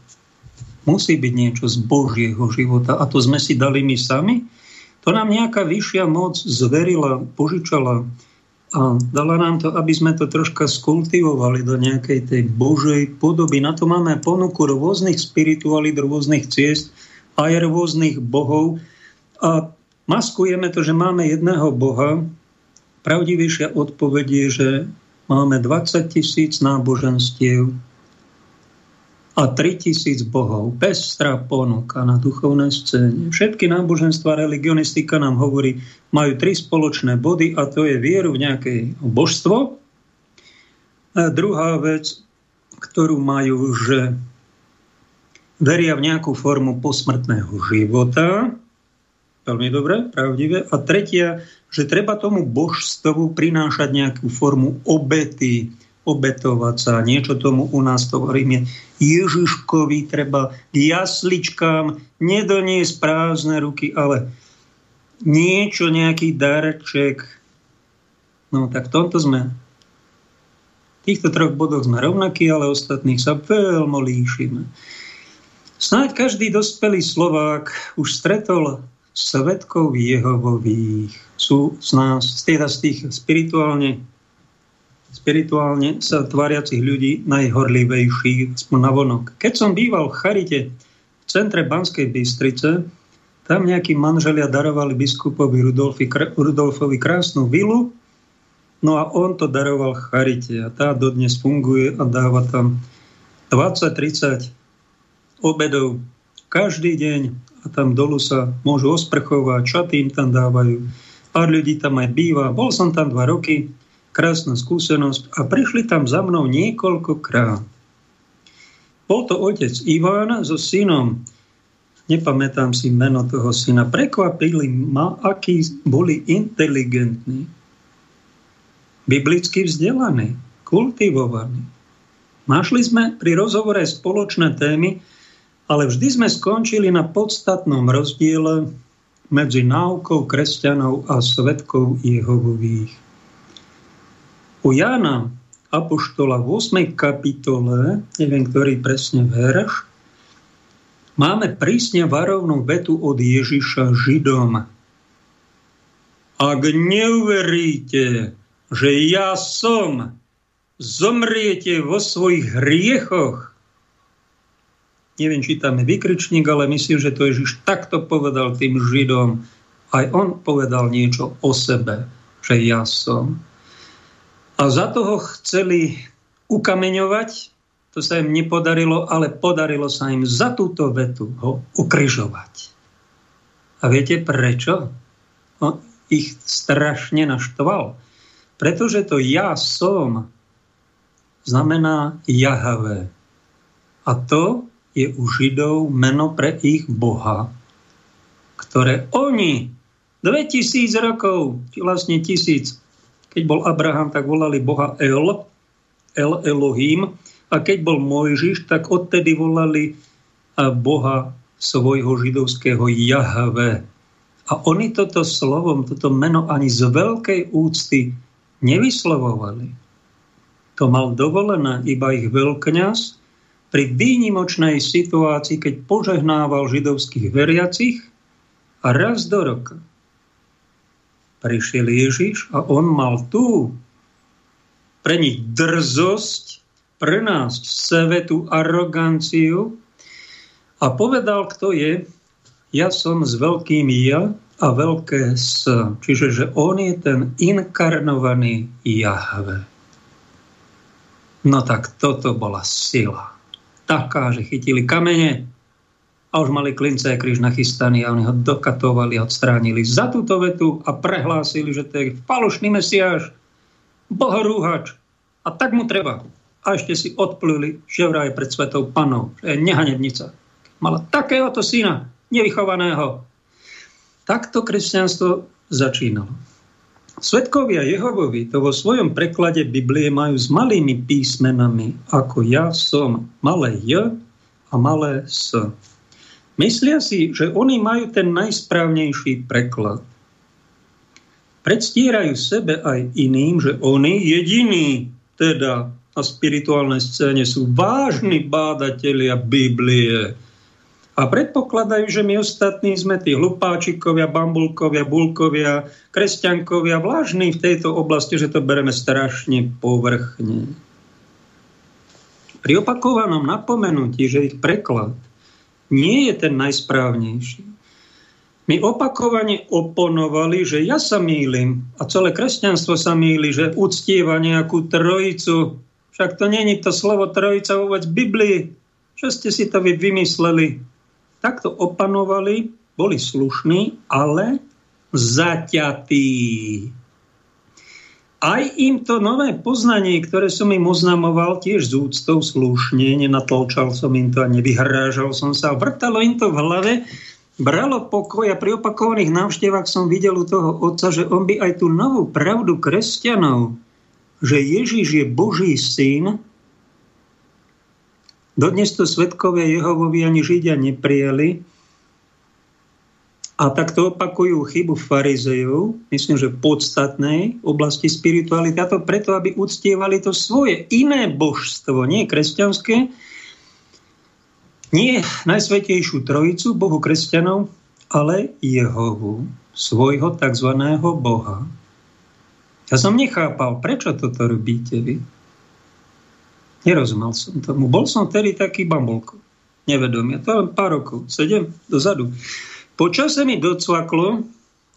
musí byť niečo z Božieho života. A to sme si dali my sami. To nám nejaká vyššia moc zverila, požičala a dala nám to, aby sme to troška skultivovali do nejakej tej Božej podoby. Na to máme ponuku rôznych spiritualít, rôznych ciest, aj rôznych bohov. A maskujeme to, že máme jedného Boha. Pravdivejšia odpoveď je, že máme 20 tisíc náboženstiev, a 3000 bohov. Pestrá ponuka na duchovnej scéne. Všetky náboženstva religionistika nám hovorí, majú tri spoločné body a to je vieru v nejaké božstvo. A druhá vec, ktorú majú, že veria v nejakú formu posmrtného života. Veľmi dobre, pravdivé. A tretia, že treba tomu božstvu prinášať nejakú formu obety, obetovať sa. Niečo tomu u nás to hovoríme. Ježiškovi treba jasličkám nedoniesť prázdne ruky, ale niečo, nejaký darček. No tak v tomto sme. V týchto troch bodoch sme rovnakí, ale ostatných sa veľmi líšime. Snáď každý dospelý Slovák už stretol svetkov Jehovových. Sú z nás, z tých spirituálne spirituálne sa tváriacich ľudí najhorlivejší, aspoň na vonok. Keď som býval v Charite v centre Banskej Bystrice, tam nejakí manželia darovali biskupovi Rudolfi, Rudolfovi krásnu vilu, no a on to daroval Charite a tá dodnes funguje a dáva tam 20-30 obedov každý deň a tam dolu sa môžu osprchovať, čaty im tam dávajú. Pár ľudí tam aj býva. Bol som tam dva roky, krásna skúsenosť a prišli tam za mnou niekoľkokrát. Bol to otec Iván so synom, nepamätám si meno toho syna, prekvapili ma, akí boli inteligentní, biblicky vzdelaní, kultivovaní. Našli sme pri rozhovore spoločné témy, ale vždy sme skončili na podstatnom rozdiele medzi náukou kresťanov a svetkov Jehovových. U Jána Apoštola v 8. kapitole, neviem, ktorý presne verš, máme prísne varovnú vetu od Ježiša Židom. Ak neuveríte, že ja som, zomriete vo svojich hriechoch. Neviem, či tam je vykričník, ale myslím, že to Ježiš takto povedal tým Židom. Aj on povedal niečo o sebe, že ja som. A za toho chceli ukameňovať, to sa im nepodarilo, ale podarilo sa im za túto vetu ho ukryžovať. A viete prečo? On ich strašne naštval. Pretože to ja som znamená Jahave. A to je u Židov meno pre ich Boha, ktoré oni 2000 rokov, vlastne tisíc keď bol Abraham, tak volali Boha El, El Elohim. A keď bol Mojžiš, tak odtedy volali Boha svojho židovského Jahve. A oni toto slovom, toto meno ani z veľkej úcty nevyslovovali. To mal dovolené iba ich veľkňaz pri výnimočnej situácii, keď požehnával židovských veriacich a raz do roka prišiel Ježiš a on mal tú pre nich drzosť prenásť sevetu aroganciu a povedal, kto je, ja som s veľkým ja a veľké S. Čiže, že on je ten inkarnovaný Jahve. No tak toto bola sila. Taká, že chytili kamene a už mali klince kríž nachystaný a oni ho dokatovali odstránili za túto vetu a prehlásili, že to je falošný mesiáš, bohorúhač a tak mu treba. A ešte si odpluli, že vraj pred svetou panou, že je nehanebnica. Mala takéhoto syna, nevychovaného. Takto kresťanstvo začínalo. Svetkovia Jehovovi to vo svojom preklade Biblie majú s malými písmenami, ako ja som, malé J a malé S. Myslia si, že oni majú ten najsprávnejší preklad. Predstierajú sebe aj iným, že oni jediní, teda na spirituálnej scéne, sú vážni bádatelia Biblie, a predpokladajú, že my ostatní sme tí hlupáčikovia, bambulkovia, bulkovia, kresťankovia, vlážni v tejto oblasti, že to bereme strašne povrchne. Pri opakovanom napomenutí, že ich preklad nie je ten najsprávnejší, my opakovane oponovali, že ja sa mýlim a celé kresťanstvo sa mýli, že uctieva nejakú trojicu. Však to není to slovo trojica vôbec v Biblii. Čo ste si to vy vymysleli? takto opanovali, boli slušní, ale zaťatí. Aj im to nové poznanie, ktoré som im oznamoval, tiež z úctou slušne, nenatolčal som im to a nevyhrážal som sa, vrtalo im to v hlave, bralo pokoj a pri opakovaných návštevách som videl u toho otca, že on by aj tú novú pravdu kresťanov, že Ježiš je Boží syn, Dodnes to svetkové Jehovovi ani Židia neprijali a takto opakujú chybu farizejov, myslím, že v podstatnej oblasti spirituality, a to preto, aby uctievali to svoje iné božstvo, nie kresťanské, nie najsvetejšiu trojicu, Bohu kresťanov, ale Jehovu, svojho tzv. Boha. Ja som nechápal, prečo toto robíte vy. Nerozumel som tomu. Bol som tedy taký bambulko. Nevedomie. To len pár rokov. Sedem dozadu. Počase mi docvaklo,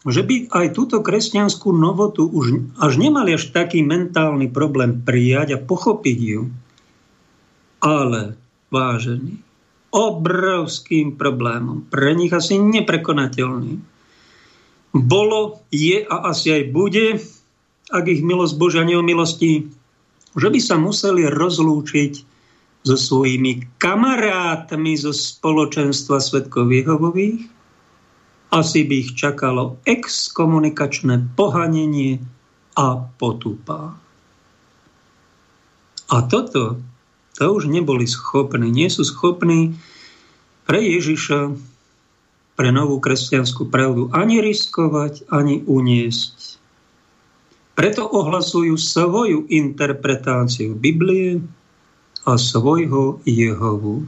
že by aj túto kresťanskú novotu už až nemali až taký mentálny problém prijať a pochopiť ju. Ale, vážený, obrovským problémom, pre nich asi neprekonateľný. Bolo, je a asi aj bude, ak ich milosť Božia neomilostí, že by sa museli rozlúčiť so svojimi kamarátmi zo spoločenstva svetkov Jehovových, asi by ich čakalo exkomunikačné pohanenie a potupa. A toto, to už neboli schopní, nie sú schopní pre Ježiša, pre novú kresťanskú pravdu ani riskovať, ani uniesť preto ohlasujú svoju interpretáciu Biblie a svojho Jehovu.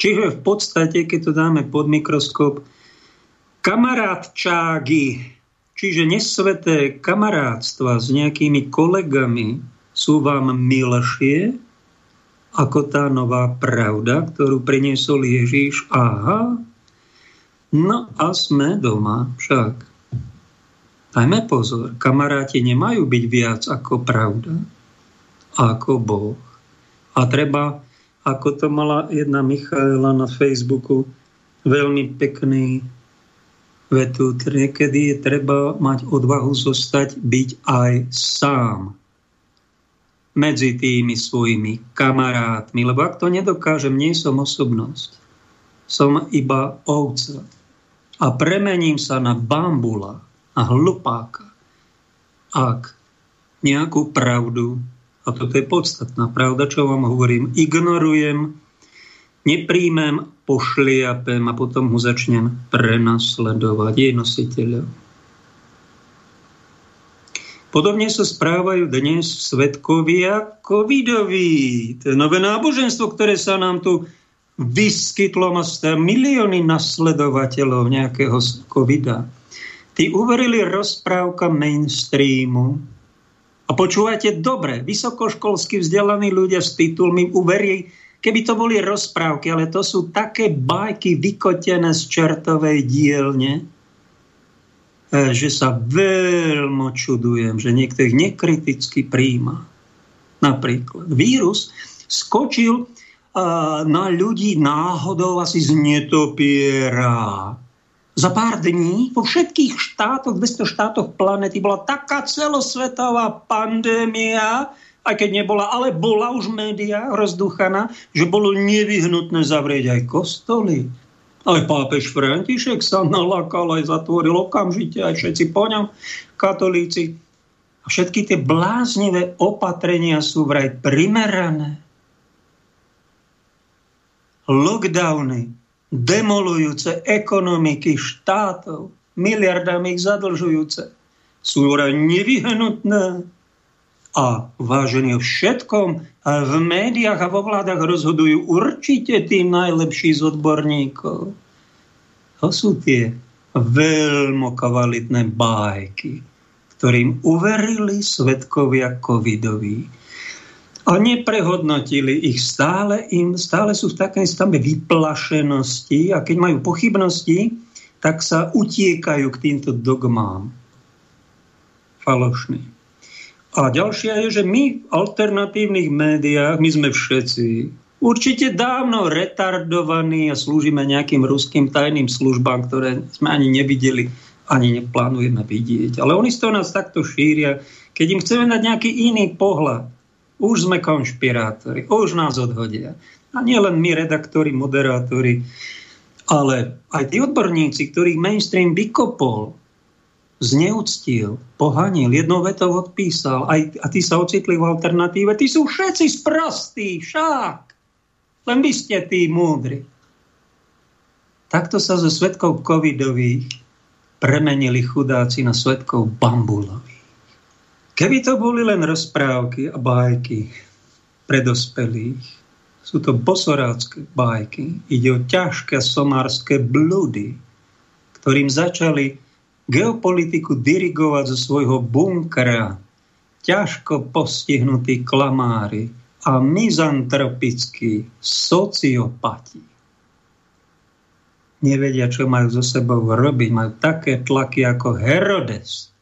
Čiže v podstate, keď to dáme pod mikroskop, kamarátčágy, čiže nesveté kamarátstva s nejakými kolegami sú vám milšie ako tá nová pravda, ktorú priniesol Ježíš. Aha, no a sme doma však. Dajme pozor, kamaráti nemajú byť viac ako pravda, ako Boh. A treba, ako to mala jedna Michaela na Facebooku, veľmi pekný vetu, niekedy je treba mať odvahu zostať, byť aj sám medzi tými svojimi kamarátmi. Lebo ak to nedokážem, nie som osobnosť. Som iba ovca. A premením sa na bambula, a hlupáka, ak nejakú pravdu, a toto je podstatná pravda, čo vám hovorím, ignorujem, nepríjmem, pošliapem a potom ho začnem prenasledovať jej nositeľov. Podobne sa správajú dnes svetkovia covidoví. To je nové náboženstvo, ktoré sa nám tu vyskytlo, má milióny nasledovateľov nejakého covida. Tí uverili rozprávka mainstreamu. A počúvajte dobre, vysokoškolsky vzdelaní ľudia s titulmi uverí, keby to boli rozprávky, ale to sú také bajky vykotené z čertovej dielne, E, že sa veľmi čudujem, že niekto ich nekriticky príjma. Napríklad vírus skočil e, na ľudí náhodou asi z netopiera. Za pár dní po všetkých štátoch, 200 štátoch planety bola taká celosvetová pandémia, aj keď nebola, ale bola už média rozduchaná, že bolo nevyhnutné zavrieť aj kostoly, ale pápež František sa nalakal aj zatvoril okamžite, aj všetci po ňom, katolíci. A všetky tie bláznivé opatrenia sú vraj primerané. Lockdowny, demolujúce ekonomiky štátov, miliardami ich zadlžujúce, sú vraj nevyhnutné a vážení o všetkom v médiách a vo vládach rozhodujú určite tí najlepší z odborníkov. To sú tie veľmi kvalitné bájky, ktorým uverili svetkovia covidoví. A neprehodnotili ich stále, im, stále sú v takej stave vyplašenosti a keď majú pochybnosti, tak sa utiekajú k týmto dogmám. Falošný. A ďalšia je, že my v alternatívnych médiách, my sme všetci určite dávno retardovaní a slúžime nejakým ruským tajným službám, ktoré sme ani nevideli, ani neplánujeme vidieť. Ale oni z toho nás takto šíria. Keď im chceme dať nejaký iný pohľad, už sme konšpirátori, už nás odhodia. A nie len my, redaktori, moderátori, ale aj tí odborníci, ktorých mainstream vykopol, zneúctil, pohanil, jednou vetou odpísal aj, a tí sa ocitli v alternatíve. Tí sú všetci sprostí, však. Len vy ste tí múdri. Takto sa zo svetkov covidových premenili chudáci na svetkov bambulových. Keby to boli len rozprávky a bajky pre dospelých, sú to bosorácké bajky, ide o ťažké somárske blúdy, ktorým začali geopolitiku dirigovať zo svojho bunkra ťažko postihnutí klamári a mizantropickí sociopati. Nevedia, čo majú so sebou robiť. Majú také tlaky ako Herodes.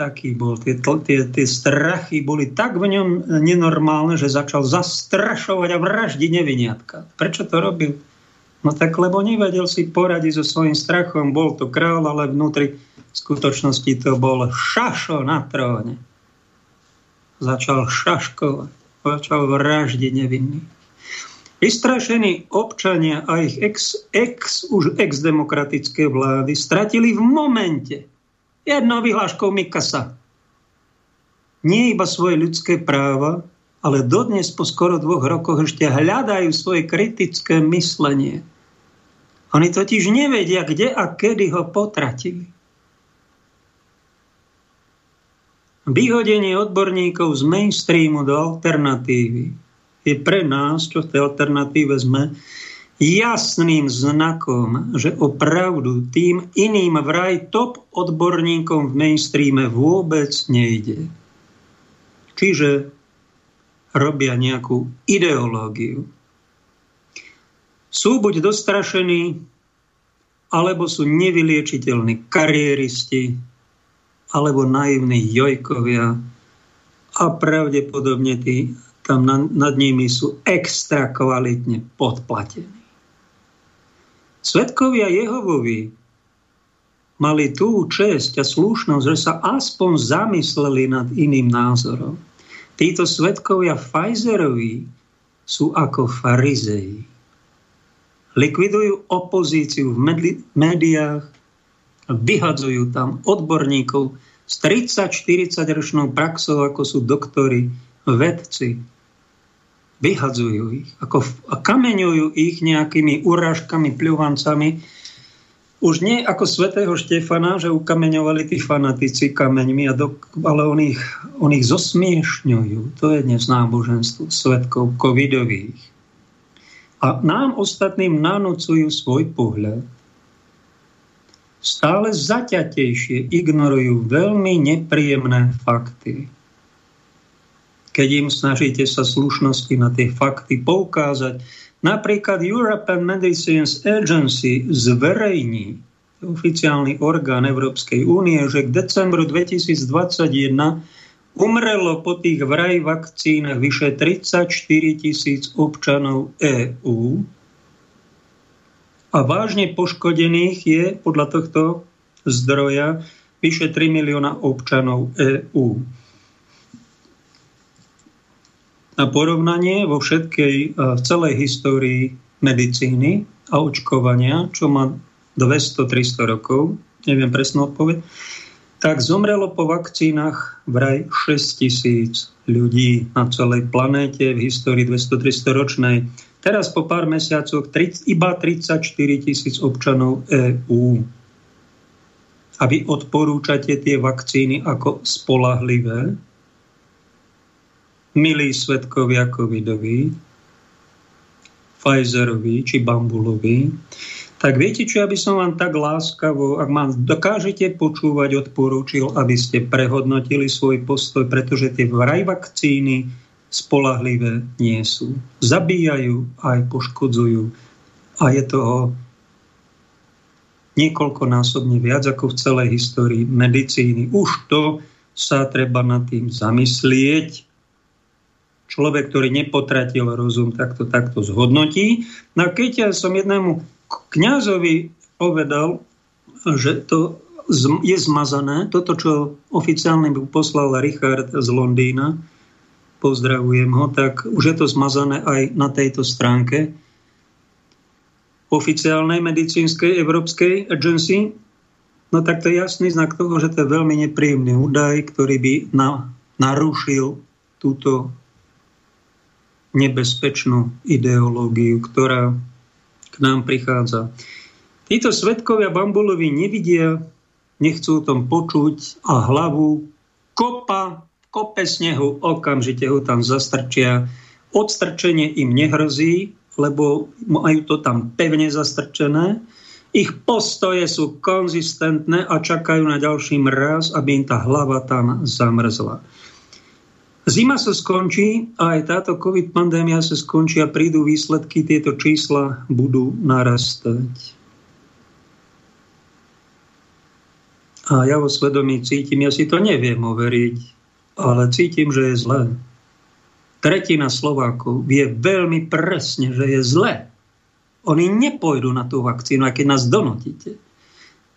Taký bol. Tie, tie, tie strachy boli tak v ňom nenormálne, že začal zastrašovať a vraždiť neviniatka. Prečo to robil? No tak, lebo nevedel si poradiť so svojím strachom. Bol to král, ale vnútri v skutočnosti to bol šašo na tróne. Začal šaškovať, začal vraždiť nevinný. Vystrašení občania a ich ex, ex, už ex-demokratické vlády stratili v momente jednou vyhláškou Mikasa nie iba svoje ľudské práva, ale dodnes po skoro dvoch rokoch ešte hľadajú svoje kritické myslenie. Oni totiž nevedia, kde a kedy ho potratili. Vyhodenie odborníkov z mainstreamu do alternatívy je pre nás, čo v tej alternatíve sme, jasným znakom, že opravdu tým iným vraj top odborníkom v mainstreame vôbec nejde. Čiže robia nejakú ideológiu. Sú buď dostrašení, alebo sú nevyliečiteľní kariéristi, alebo naivní jojkovia a pravdepodobne tí tam nad, nimi sú extra kvalitne podplatení. Svetkovia Jehovovi mali tú česť a slušnosť, že sa aspoň zamysleli nad iným názorom. Títo svetkovia Pfizerovi sú ako farizeji. Likvidujú opozíciu v médiách, vyhadzujú tam odborníkov s 30-40 ročnou praxou, ako sú doktory, vedci. Vyhadzujú ich ako, kameňujú ich nejakými urážkami, pľuvancami. Už nie ako svätého Štefana, že ukameňovali tí fanatici kameňmi, a do, ale on ich, on ich zosmiešňujú. To je dnes náboženstvo svetkov covidových. A nám ostatným nanúcujú svoj pohľad. Stále zaťatejšie ignorujú veľmi nepríjemné fakty. Keď im snažíte sa slušnosti na tie fakty poukázať, Napríklad European Medicines Agency zverejní oficiálny orgán Európskej únie, že k decembru 2021 umrelo po tých vraj vakcínach vyše 34 tisíc občanov EÚ a vážne poškodených je podľa tohto zdroja vyše 3 milióna občanov EÚ na porovnanie vo všetkej, e, v celej histórii medicíny a očkovania, čo má 200-300 rokov, neviem presnú odpoveď, tak zomrelo po vakcínach vraj 6 tisíc ľudí na celej planéte v histórii 200-300 ročnej. Teraz po pár mesiacoch iba 34 tisíc občanov EÚ. A vy odporúčate tie vakcíny ako spolahlivé? Milí svetkovia covidoví, Pfizerovi či Bambulovi, tak viete čo, aby som vám tak láskavo, ak mám dokážete počúvať, odporúčil, aby ste prehodnotili svoj postoj, pretože tie vraj vakcíny spolahlivé nie sú. Zabíjajú aj poškodzujú. A je toho niekoľkonásobne viac ako v celej histórii medicíny. Už to sa treba nad tým zamyslieť, človek, ktorý nepotratil rozum, tak to takto zhodnotí. No a keď ja som jednému kňazovi povedal, že to je zmazané, toto, čo oficiálne poslal Richard z Londýna, pozdravujem ho, tak už je to zmazané aj na tejto stránke oficiálnej medicínskej európskej agency, no tak to je jasný znak toho, že to je veľmi nepríjemný údaj, ktorý by na, narušil túto nebezpečnú ideológiu, ktorá k nám prichádza. Títo svetkovia Bambulovi nevidia, nechcú o tom počuť a hlavu kopa, kope snehu, okamžite ho tam zastrčia. Odstrčenie im nehrozí, lebo majú to tam pevne zastrčené. Ich postoje sú konzistentné a čakajú na ďalší mraz, aby im tá hlava tam zamrzla. Zima sa skončí a aj táto COVID pandémia sa skončí a prídu výsledky, tieto čísla budú narastať. A ja vo svedomí cítim, ja si to neviem overiť, ale cítim, že je zlé. Tretina Slovákov vie veľmi presne, že je zlé. Oni nepôjdu na tú vakcínu, aj keď nás donotíte.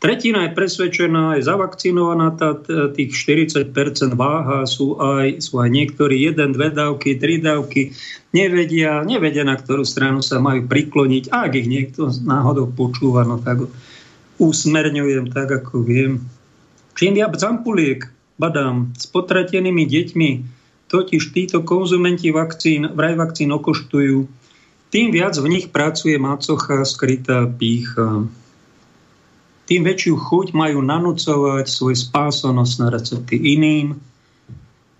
Tretina je presvedčená, je zavakcinovaná, tá, tých 40% váha sú aj, sú aj niektorí jeden, dve dávky, tri dávky, nevedia, nevedia, na ktorú stranu sa majú prikloniť. A ak ich niekto náhodou počúva, no tak usmerňujem tak, ako viem. Čím viac zampuliek badám s potratenými deťmi, totiž títo konzumenti vakcín, vraj vakcín okoštujú, tým viac v nich pracuje macocha, skrytá pícha tým väčšiu chuť majú nanúcovať svoj spásonosť na recepty iným,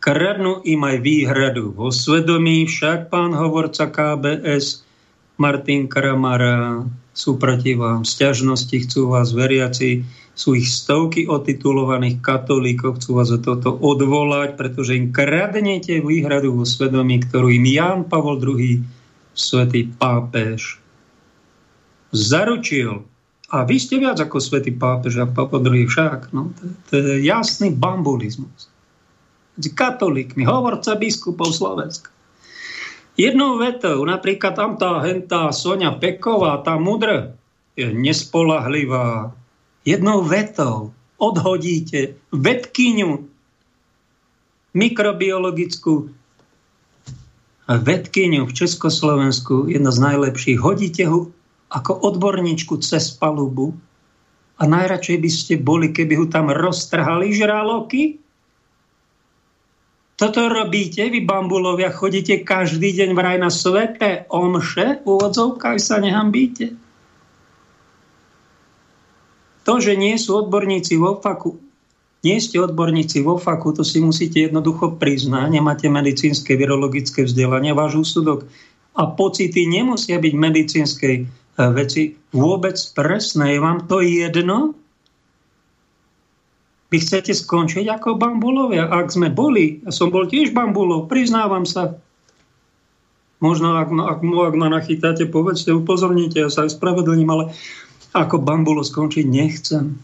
kradnú im aj výhradu vo svedomí, však pán hovorca KBS Martin Kramara sú proti vám. Sťažnosti, chcú vás veriaci, sú ich stovky otitulovaných katolíkov, chcú vás o toto odvolať, pretože im kradnete výhradu vo svedomí, ktorú im Ján Pavol II, svätý pápež, zaručil a vy ste viac ako svätý pápež a Papa II však. No, to, to je jasný bambulizmus. Medzi katolíkmi, hovorca biskupov Slovenska. Jednou vetou, napríklad tam tá hentá Sonia Peková, tá mudr, je nespolahlivá. Jednou vetou odhodíte vedkyňu mikrobiologickú vedkyňu v Československu, jedna z najlepších, hodíte ho ako odborníčku cez palubu a najradšej by ste boli, keby ho tam roztrhali žraloky? Toto robíte, vy bambulovia, chodíte každý deň vraj na sveté omše, v úvodzovkách sa nehambíte. To, že nie sú odborníci vo faku, nie ste odborníci vo faku, to si musíte jednoducho priznať, nemáte medicínske virologické vzdelanie, váš úsudok a pocity nemusia byť medicínskej veci vôbec presné. Je vám to jedno? Vy chcete skončiť ako bambulovia? Ak sme boli, ja som bol tiež bambulov, priznávam sa. Možno, ak, ak, ak ma nachytáte, povedzte, upozornite, ja sa aj spravedlním, ale ako bambulo skončiť nechcem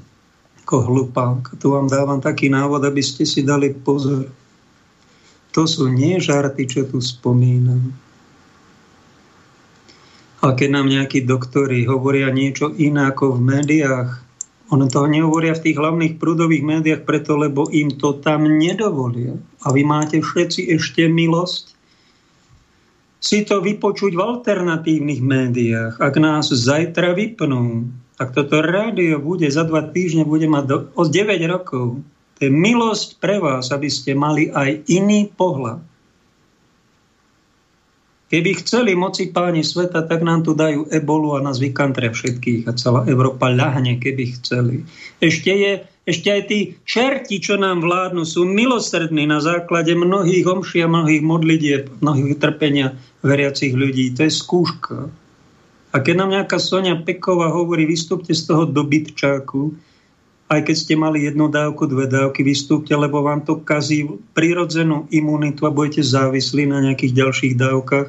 ako hlupák. Tu vám dávam taký návod, aby ste si dali pozor. To sú nie žarty, čo tu spomínam. A keď nám nejakí doktori hovoria niečo iné ako v médiách, ono toho nehovoria v tých hlavných prúdových médiách preto, lebo im to tam nedovolia. A vy máte všetci ešte milosť si to vypočuť v alternatívnych médiách. Ak nás zajtra vypnú, tak toto rádio bude za dva týždne bude mať do, o 9 rokov. To je milosť pre vás, aby ste mali aj iný pohľad. Keby chceli moci páni sveta, tak nám tu dajú ebolu a nás vykantria všetkých a celá Európa ľahne, keby chceli. Ešte, je, ešte aj tí čerti, čo nám vládnu, sú milosrdní na základe mnohých omší a mnohých modlitieb, mnohých trpenia veriacich ľudí. To je skúška. A keď nám nejaká Sonia Peková hovorí, vystúpte z toho dobytčáku, aj keď ste mali jednu dávku, dve dávky, vystúpte, lebo vám to kazí prirodzenú imunitu a budete závislí na nejakých ďalších dávkach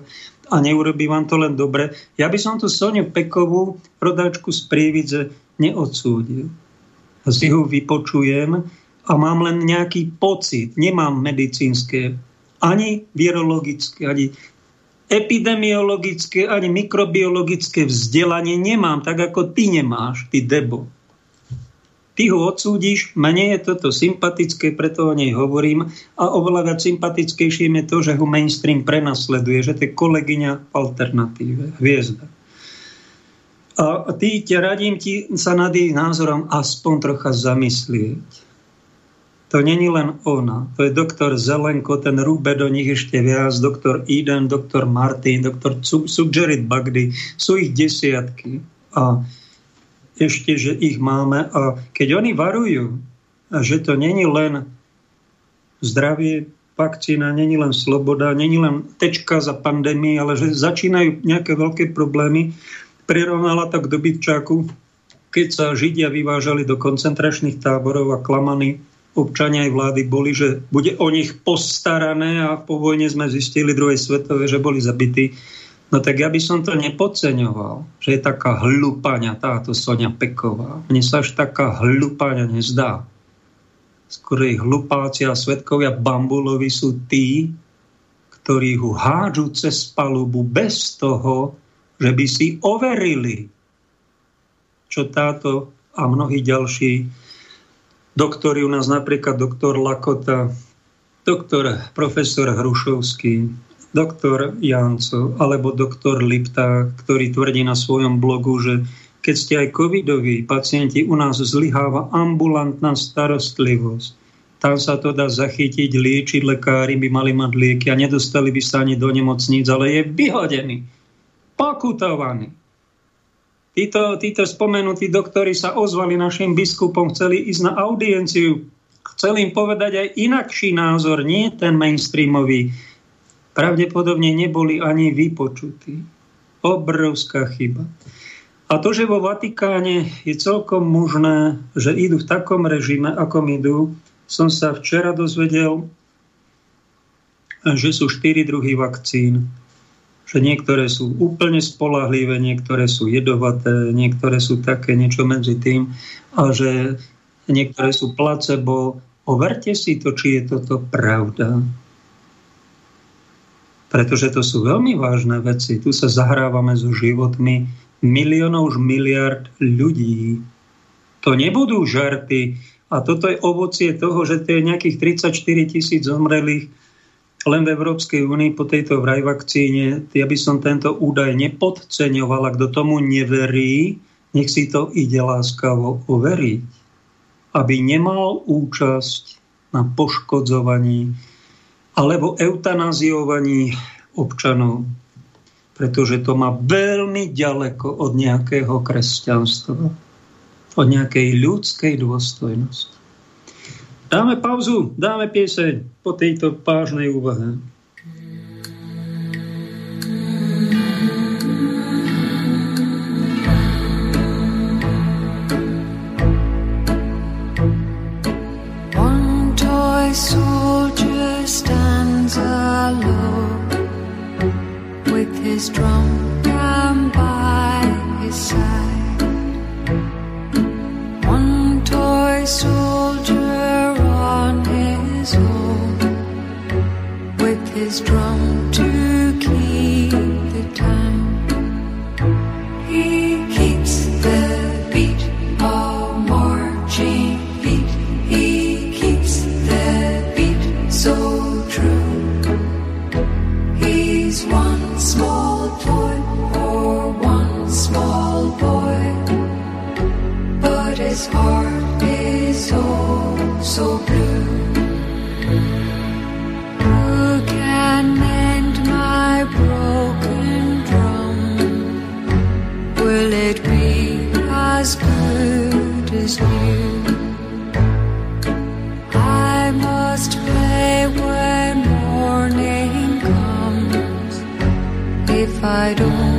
a neurobí vám to len dobre. Ja by som tu Soniu Pekovú, rodáčku z Prievidze, neodsúdil. Si ho vypočujem a mám len nejaký pocit, nemám medicínske, ani virologické, ani epidemiologické ani mikrobiologické vzdelanie nemám, tak ako ty nemáš, ty debo. Ty ho odsúdiš, mne je toto sympatické, preto o nej hovorím a oveľa viac sympatickejšie je to, že ho mainstream prenasleduje, že to je kolegyňa alternatíve, hviezda. A ty, ťa radím ti sa nad jej názorom aspoň trocha zamyslieť to není len ona. To je doktor Zelenko, ten rúbe do nich ešte viac, doktor Eden, doktor Martin, doktor Suggerit Bagdy. Sú ich desiatky. A ešte, že ich máme. A keď oni varujú, že to není len zdravie, vakcína, není len sloboda, není len tečka za pandémii, ale že začínajú nejaké veľké problémy, prirovnala tak do Bytčáku, keď sa Židia vyvážali do koncentračných táborov a klamaní občania aj vlády boli, že bude o nich postarané a po vojne sme zistili druhej svetovej, že boli zabití. No tak ja by som to nepodceňoval, že je taká hlupáňa táto Sonia Peková. Mne sa až taká hlupáňa nezdá. Skôr ich hlupáci a svetkovia Bambulovi sú tí, ktorí ho hádžu cez palubu bez toho, že by si overili, čo táto a mnohí ďalší doktori u nás, napríklad doktor Lakota, doktor profesor Hrušovský, doktor Janco alebo doktor Lipta, ktorý tvrdí na svojom blogu, že keď ste aj covidoví pacienti, u nás zlyháva ambulantná starostlivosť. Tam sa to dá zachytiť, liečiť, lekári by mali mať lieky a nedostali by sa ani do nemocníc, ale je vyhodený, pokutovaný. Títo, títo spomenutí doktori sa ozvali našim biskupom, chceli ísť na audienciu, chceli im povedať aj inakší názor, nie ten mainstreamový. Pravdepodobne neboli ani vypočutí. Obrovská chyba. A to, že vo Vatikáne je celkom možné, že idú v takom režime, ako idú, som sa včera dozvedel, že sú štyri druhy vakcín že niektoré sú úplne spolahlivé, niektoré sú jedovaté, niektoré sú také niečo medzi tým a že niektoré sú placebo. Overte si to, či je toto pravda. Pretože to sú veľmi vážne veci. Tu sa zahrávame so životmi miliónov, už miliard ľudí. To nebudú žarty. A toto je ovocie toho, že to je nejakých 34 tisíc zomrelých len v Európskej únii po tejto vraj vakcíne, ja by som tento údaj nepodceňoval, kto tomu neverí, nech si to ide láskavo overiť. Aby nemal účasť na poškodzovaní alebo eutanaziovaní občanov, pretože to má veľmi ďaleko od nejakého kresťanstva. o nejakej ľudskej dôstojnosti. Dáme pauzu, dáme pieseň po tejto pážnej úvahe. soldier stands alone with his drum down by his side. One toy soldier on his own with his drum I don't,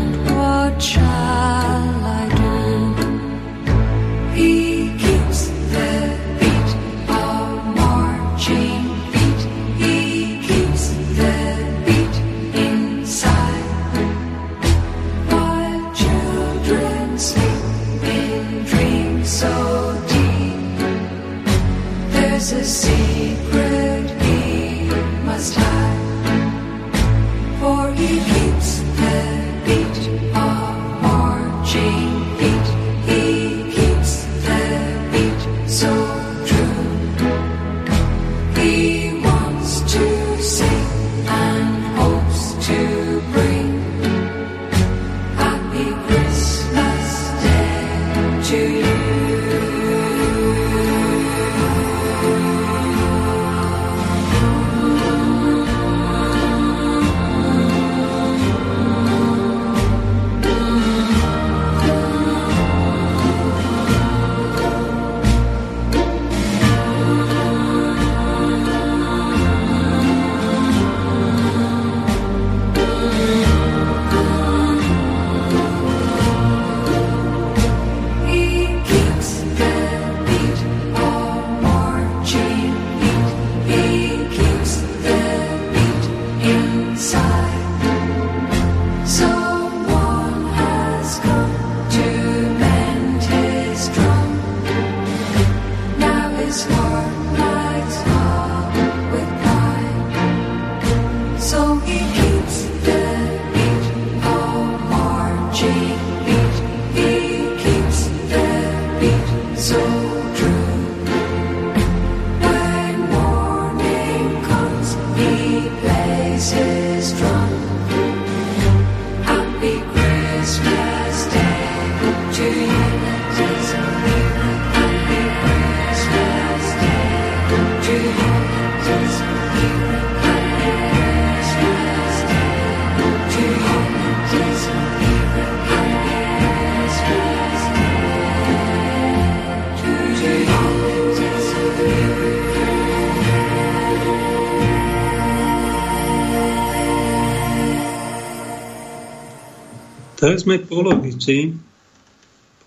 Tak sme polovici.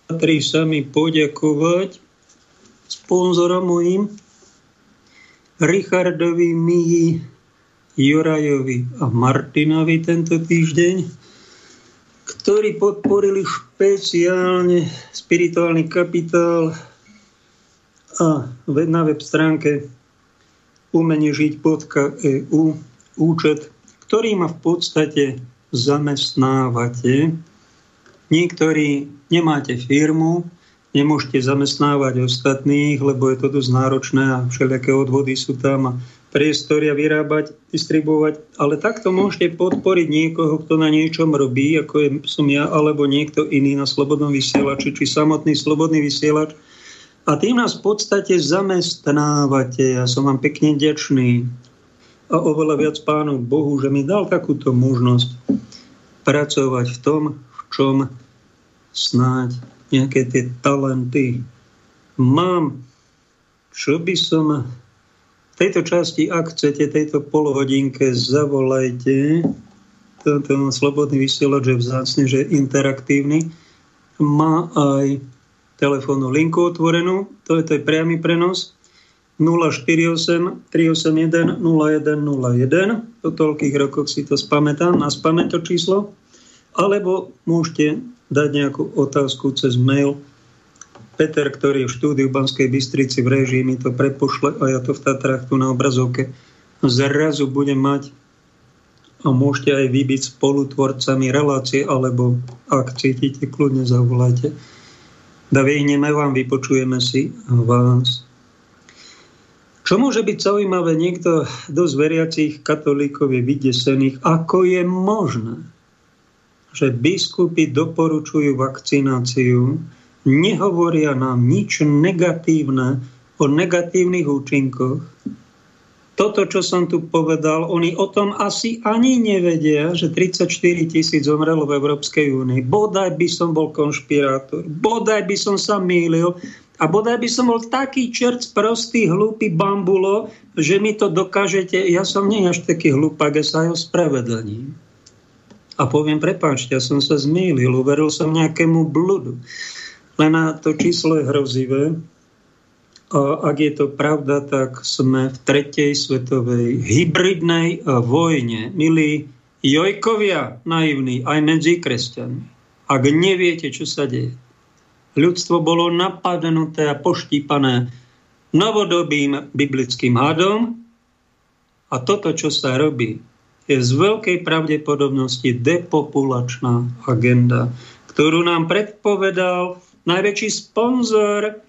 Patrí sa mi poďakovať sponzorom mojim Richardovi, Mii, Jurajovi a Martinovi tento týždeň, ktorí podporili špeciálne spirituálny kapitál a na web stránke umeniežiť.eu účet, ktorý ma v podstate zamestnávate. Niektorí nemáte firmu, nemôžete zamestnávať ostatných, lebo je to dosť náročné a všelijaké odvody sú tam a priestory a vyrábať, distribuovať, ale takto môžete podporiť niekoho, kto na niečom robí, ako som ja, alebo niekto iný na slobodnom vysielači, či samotný slobodný vysielač. A tým nás v podstate zamestnávate. Ja som vám pekne ďačný a oveľa viac pánu Bohu, že mi dal takúto možnosť pracovať v tom, v čom snáď nejaké tie talenty Mám, čo by som v tejto časti, ak chcete, tejto polhodinke, zavolajte. Tento slobodný vysielač je vzácne, že interaktívny. Má aj telefónnu linku otvorenú, to je, to je priamy prenos. 048 381 0101. Po toľkých rokoch si to spamätám, na spamäť to číslo. Alebo môžete dať nejakú otázku cez mail. Peter, ktorý je v štúdiu Banskej Bystrici v režii, mi to prepošle a ja to v Tatrách tu na obrazovke zrazu budem mať a môžete aj vy byť spolutvorcami relácie, alebo ak cítite, kľudne zavolajte. Da vyhneme vám, vypočujeme si vás. Čo môže byť zaujímavé, niekto dosť veriacich katolíkov je vydesených, ako je možné, že biskupy doporučujú vakcináciu, nehovoria nám nič negatívne o negatívnych účinkoch. Toto, čo som tu povedal, oni o tom asi ani nevedia, že 34 tisíc zomrelo v Európskej únii. Bodaj by som bol konšpirátor, bodaj by som sa mýlil, a bodaj by som bol taký čert prostý, hlúpy bambulo, že mi to dokážete. Ja som nie až taký hlúpak, ja sa aj ospravedlním. A poviem, prepáčte, ja som sa zmýlil, uveril som nejakému bludu. Len to číslo je hrozivé. A ak je to pravda, tak sme v tretej svetovej hybridnej vojne. Milí jojkovia naivní, aj medzi kresťanmi. Ak neviete, čo sa deje, ľudstvo bolo napadnuté a poštípané novodobým biblickým hadom a toto, čo sa robí, je z veľkej pravdepodobnosti depopulačná agenda, ktorú nám predpovedal najväčší sponzor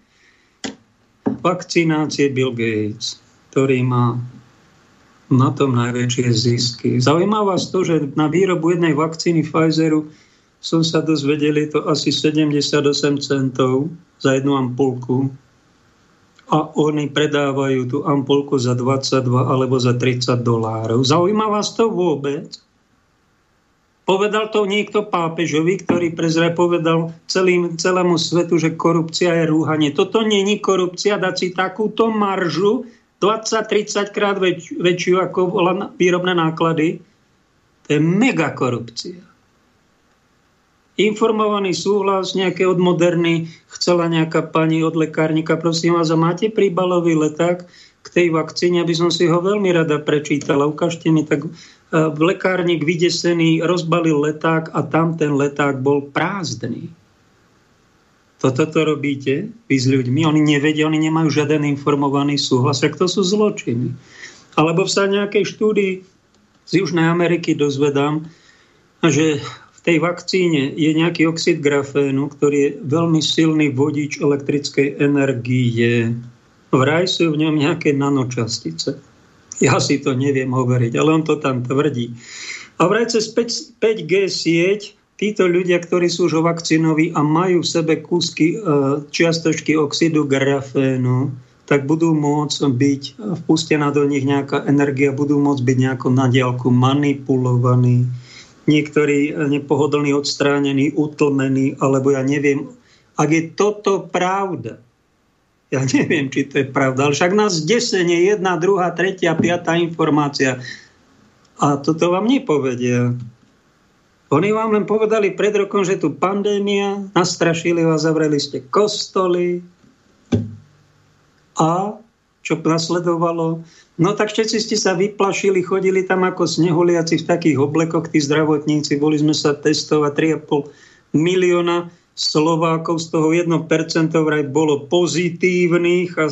vakcinácie Bill Gates, ktorý má na tom najväčšie zisky. Zaujíma vás to, že na výrobu jednej vakcíny Pfizeru som sa dozvedel, je to asi 78 centov za jednu ampulku a oni predávajú tú ampulku za 22 alebo za 30 dolárov. Zaujíma vás to vôbec? Povedal to niekto pápežovi, ktorý prezre povedal celým, celému svetu, že korupcia je rúhanie. Toto není korupcia, dať si takúto maržu 20-30 krát väč, väčšiu ako výrobné náklady. To je mega korupcia informovaný súhlas nejaké od moderny, chcela nejaká pani od lekárnika, prosím vás, a máte príbalový leták k tej vakcíne, aby som si ho veľmi rada prečítala. Ukážte mi, tak e, lekárnik vydesený rozbalil leták a tam ten leták bol prázdny. Toto to robíte vy s ľuďmi, oni nevedia, oni nemajú žiaden informovaný súhlas, ak to sú zločiny. Alebo sa nejakej štúdii z Južnej Ameriky dozvedám, že tej vakcíne je nejaký oxid grafénu, ktorý je veľmi silný vodič elektrickej energie. Vraj sú v ňom nejaké nanočastice. Ja si to neviem hovoriť, ale on to tam tvrdí. A vraj cez 5G sieť títo ľudia, ktorí sú už vakcínoví a majú v sebe kúsky e, čiastočky oxidu grafénu, tak budú môcť byť vpustená do nich nejaká energia, budú môcť byť nejako na diálku manipulovaní niektorí nepohodlní odstránení, utlmení, alebo ja neviem. Ak je toto pravda, ja neviem, či to je pravda, ale však nás desenie, jedna, druhá, tretia, piatá informácia. A toto vám nepovedia. Oni vám len povedali pred rokom, že tu pandémia, nastrašili vás, zavreli ste kostoly a čo nasledovalo. No tak všetci ste sa vyplašili, chodili tam ako snehuliaci v takých oblekoch, tí zdravotníci, boli sme sa testovať 3,5 milióna Slovákov, z toho 1% vraj bolo pozitívnych a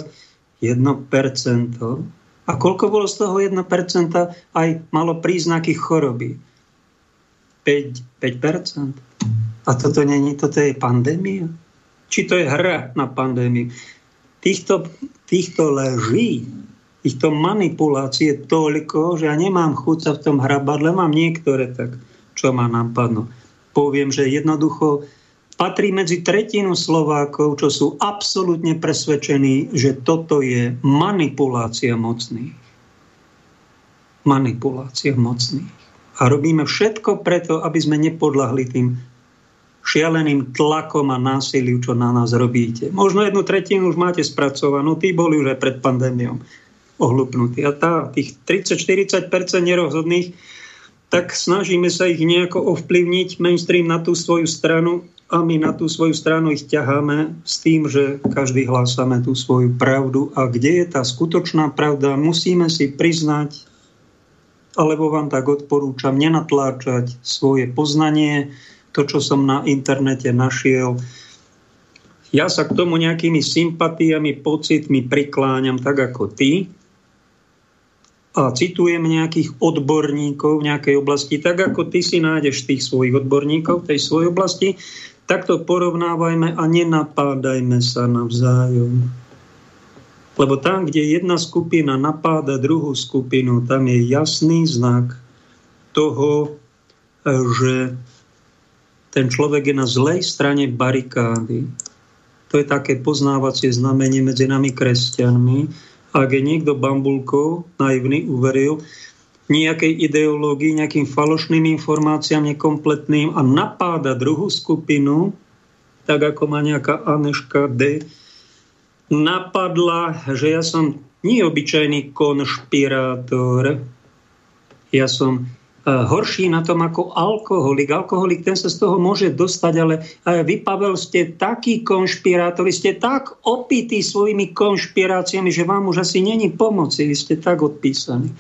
1%. A koľko bolo z toho 1% aj malo príznaky choroby? 5, 5%. A toto není, toto je pandémia? Či to je hra na pandémiu? Týchto týchto leží, týchto manipulácií je toľko, že ja nemám chuť sa v tom hrabať, len mám niektoré tak, čo ma napadnú. Poviem, že jednoducho patrí medzi tretinu Slovákov, čo sú absolútne presvedčení, že toto je manipulácia mocných. Manipulácia mocných. A robíme všetko preto, aby sme nepodľahli tým šialeným tlakom a násiliu, čo na nás robíte. Možno jednu tretinu už máte spracovanú, tí boli už aj pred pandémiou ohlupnutí. A tá, tých 30-40% nerozhodných, tak snažíme sa ich nejako ovplyvniť mainstream na tú svoju stranu a my na tú svoju stranu ich ťaháme s tým, že každý hlásame tú svoju pravdu. A kde je tá skutočná pravda, musíme si priznať, alebo vám tak odporúčam, nenatláčať svoje poznanie, to, čo som na internete našiel. Ja sa k tomu nejakými sympatiami, pocitmi prikláňam tak ako ty a citujem nejakých odborníkov v nejakej oblasti, tak ako ty si nájdeš tých svojich odborníkov v tej svojej oblasti, tak to porovnávajme a nenapádajme sa navzájom. Lebo tam, kde jedna skupina napáda druhú skupinu, tam je jasný znak toho, že ten človek je na zlej strane barikády. To je také poznávacie znamenie medzi nami kresťanmi. Ak je niekto bambulkou, naivný, uveril nejakej ideológii, nejakým falošným informáciám, nekompletným a napáda druhú skupinu, tak ako má nejaká Aneška D, napadla, že ja som nie obyčajný konšpirátor, ja som horší na tom ako alkoholik. Alkoholik ten sa z toho môže dostať, ale vy, Pavel, ste takí konšpirátori, ste tak opití svojimi konšpiráciami, že vám už asi není pomoci, vy ste tak odpísaní.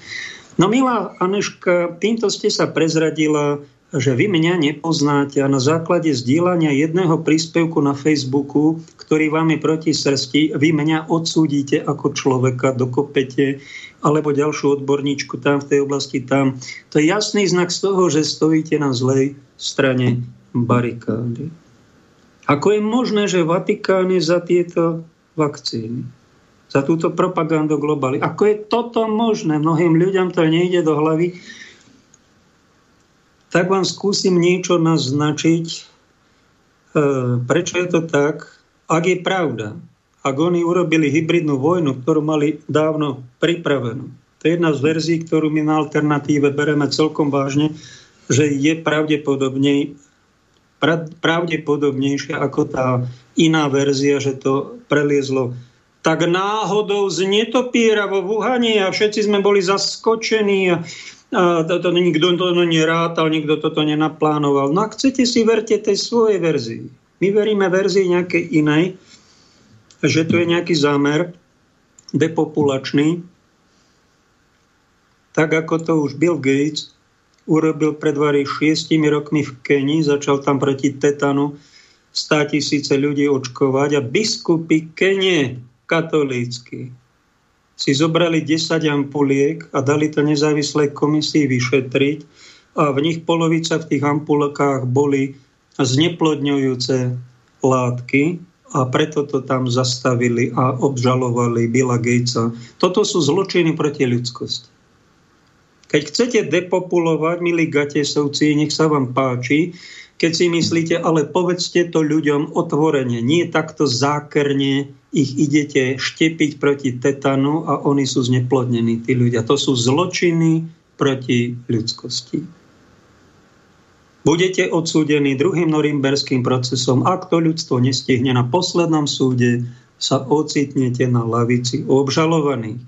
No milá Aneška, týmto ste sa prezradila, že vy mňa nepoznáte a na základe zdieľania jedného príspevku na Facebooku, ktorý vám je proti srsti, vy mňa odsúdite ako človeka, dokopete alebo ďalšiu odborníčku tam v tej oblasti tam. To je jasný znak z toho, že stojíte na zlej strane barikády. Ako je možné, že Vatikán je za tieto vakcíny? Za túto propagandu globály. Ako je toto možné? Mnohým ľuďom to nejde do hlavy. Tak vám skúsim niečo naznačiť, e, prečo je to tak, ak je pravda, ak oni urobili hybridnú vojnu, ktorú mali dávno pripravenú. To je jedna z verzií, ktorú my na alternatíve bereme celkom vážne, že je pravdepodobnej, pravdepodobnejšia ako tá iná verzia, že to preliezlo tak náhodou z netopiera vo Wuhane a všetci sme boli zaskočení a, a to, to, nikto to nerátal, nikto toto nenaplánoval. No a chcete si verte tej svojej verzii. My veríme verzii nejakej inej, že tu je nejaký zámer depopulačný, tak ako to už Bill Gates urobil pred vari šiestimi rokmi v Kenii, začal tam proti tetanu 100 tisíce ľudí očkovať a biskupy Kenie katolícky si zobrali 10 ampuliek a dali to nezávislej komisii vyšetriť a v nich polovica v tých ampulkách boli zneplodňujúce látky, a preto to tam zastavili a obžalovali Billa Gatesa. Toto sú zločiny proti ľudskosti. Keď chcete depopulovať, milí Gatesovci, nech sa vám páči, keď si myslíte, ale povedzte to ľuďom otvorene, nie takto zákerne ich idete štepiť proti tetanu a oni sú zneplodnení, tí ľudia. To sú zločiny proti ľudskosti budete odsúdení druhým norimberským procesom. Ak to ľudstvo nestihne na poslednom súde, sa ocitnete na lavici obžalovaných.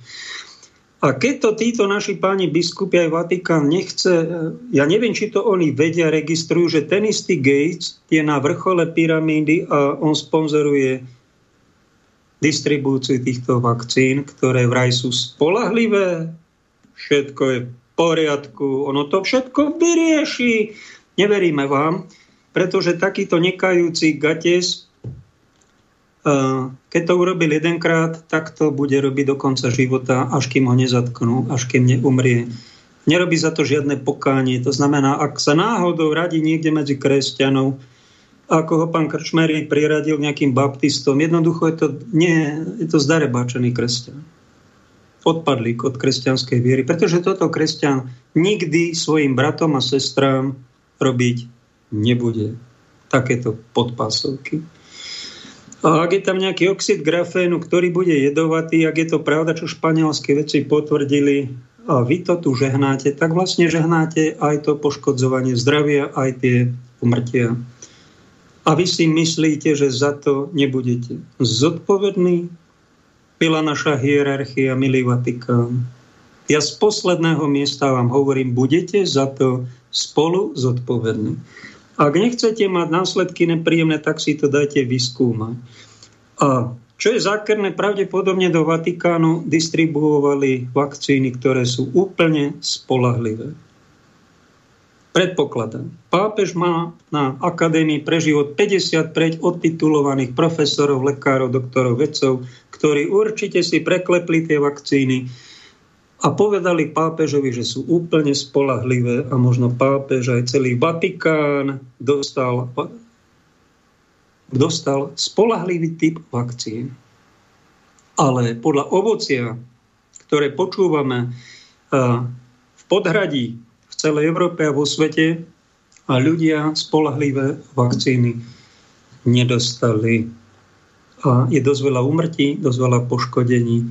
A keď to títo naši páni biskupy aj Vatikán nechce, ja neviem, či to oni vedia, registrujú, že ten istý Gates je na vrchole pyramídy a on sponzoruje distribúciu týchto vakcín, ktoré vraj sú spolahlivé, všetko je v poriadku, ono to všetko vyrieši Neveríme vám, pretože takýto nekajúci gates, keď to urobil jedenkrát, tak to bude robiť do konca života, až kým ho nezatknú, až kým neumrie. Nerobí za to žiadne pokánie. To znamená, ak sa náhodou radí niekde medzi kresťanov, ako ho pán Krčmery priradil nejakým baptistom, jednoducho je to, nie, je to zdarebáčený kresťan. Odpadlík od kresťanskej viery. Pretože toto kresťan nikdy svojim bratom a sestrám robiť nebude. Takéto podpásovky. A ak je tam nejaký oxid grafénu, ktorý bude jedovatý, ak je to pravda, čo španielské veci potvrdili, a vy to tu žehnáte, tak vlastne žehnáte aj to poškodzovanie zdravia, aj tie umrtia. A vy si myslíte, že za to nebudete zodpovední? Byla naša hierarchia, milý Vatikán. Ja z posledného miesta vám hovorím, budete za to spolu zodpovední. Ak nechcete mať následky nepríjemné, tak si to dajte vyskúmať. A čo je zákerné, pravdepodobne do Vatikánu distribuovali vakcíny, ktoré sú úplne spolahlivé. Predpokladám. Pápež má na Akadémii pre život 55 odtitulovaných profesorov, lekárov, doktorov, vedcov, ktorí určite si preklepli tie vakcíny a povedali pápežovi, že sú úplne spolahlivé a možno pápež aj celý Vatikán dostal, dostal spolahlivý typ vakcín. Ale podľa ovocia, ktoré počúvame v podhradí v celej Európe a vo svete, a ľudia spolahlivé vakcíny nedostali. A je dosť veľa umrtí, dosť veľa poškodení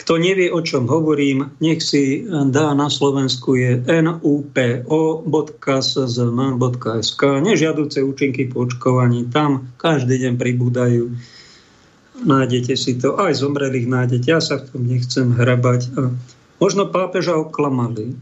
kto nevie, o čom hovorím, nech si dá na Slovensku je nupo.szm.sk nežiaduce účinky po očkovaní. Tam každý deň pribúdajú. Nájdete si to. Aj zomrelých nájdete. Ja sa v tom nechcem hrabať. Možno pápeža oklamali.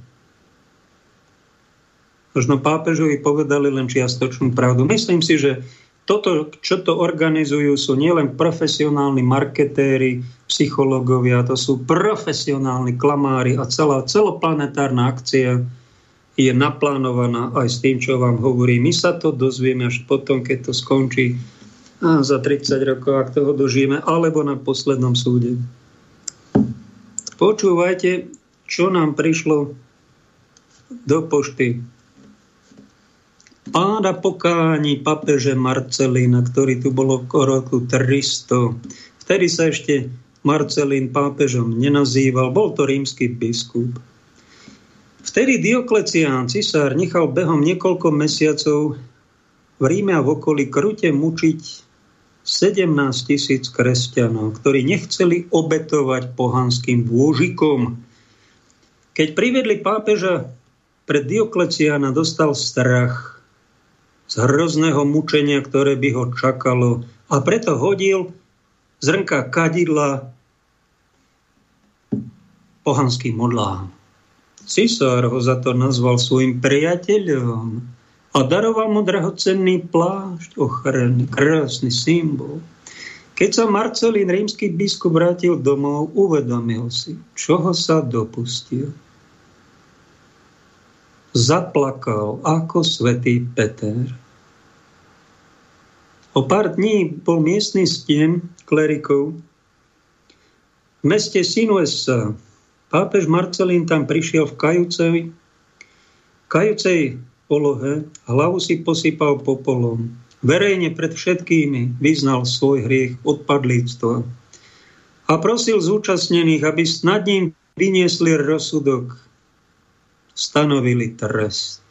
Možno pápežovi povedali len čiastočnú pravdu. Myslím si, že toto, čo to organizujú, sú nielen profesionálni marketéri, psychológovia, to sú profesionálni klamári a celá celoplanetárna akcia je naplánovaná aj s tým, čo vám hovorím. My sa to dozvieme až potom, keď to skončí za 30 rokov, ak toho dožijeme, alebo na poslednom súde. Počúvajte, čo nám prišlo do pošty páda pokání papeže Marcelína, ktorý tu bolo v roku 300. Vtedy sa ešte Marcelín pápežom nenazýval, bol to rímsky biskup. Vtedy Dioklecián, cisár, nechal behom niekoľko mesiacov v Ríme a v okolí krute mučiť 17 tisíc kresťanov, ktorí nechceli obetovať pohanským dôžikom. Keď privedli pápeža pred Diokleciána, dostal strach z hrozného mučenia, ktoré by ho čakalo. A preto hodil zrnka kadidla pohanským modlám. Cisár ho za to nazval svojim priateľom a daroval mu drahocenný plášť, ochranný, krásny symbol. Keď sa Marcelín, rímsky biskup, vrátil domov, uvedomil si, čoho sa dopustil. Zaplakal ako svätý Peter. O pár dní bol miestny stien klerikov v meste Sinuesa. Pápež Marcelín tam prišiel v kajúcej, kajúcej polohe, hlavu si posypal popolom. Verejne pred všetkými vyznal svoj hriech odpadlíctva a prosil zúčastnených, aby nad ním vyniesli rozsudok, stanovili trest.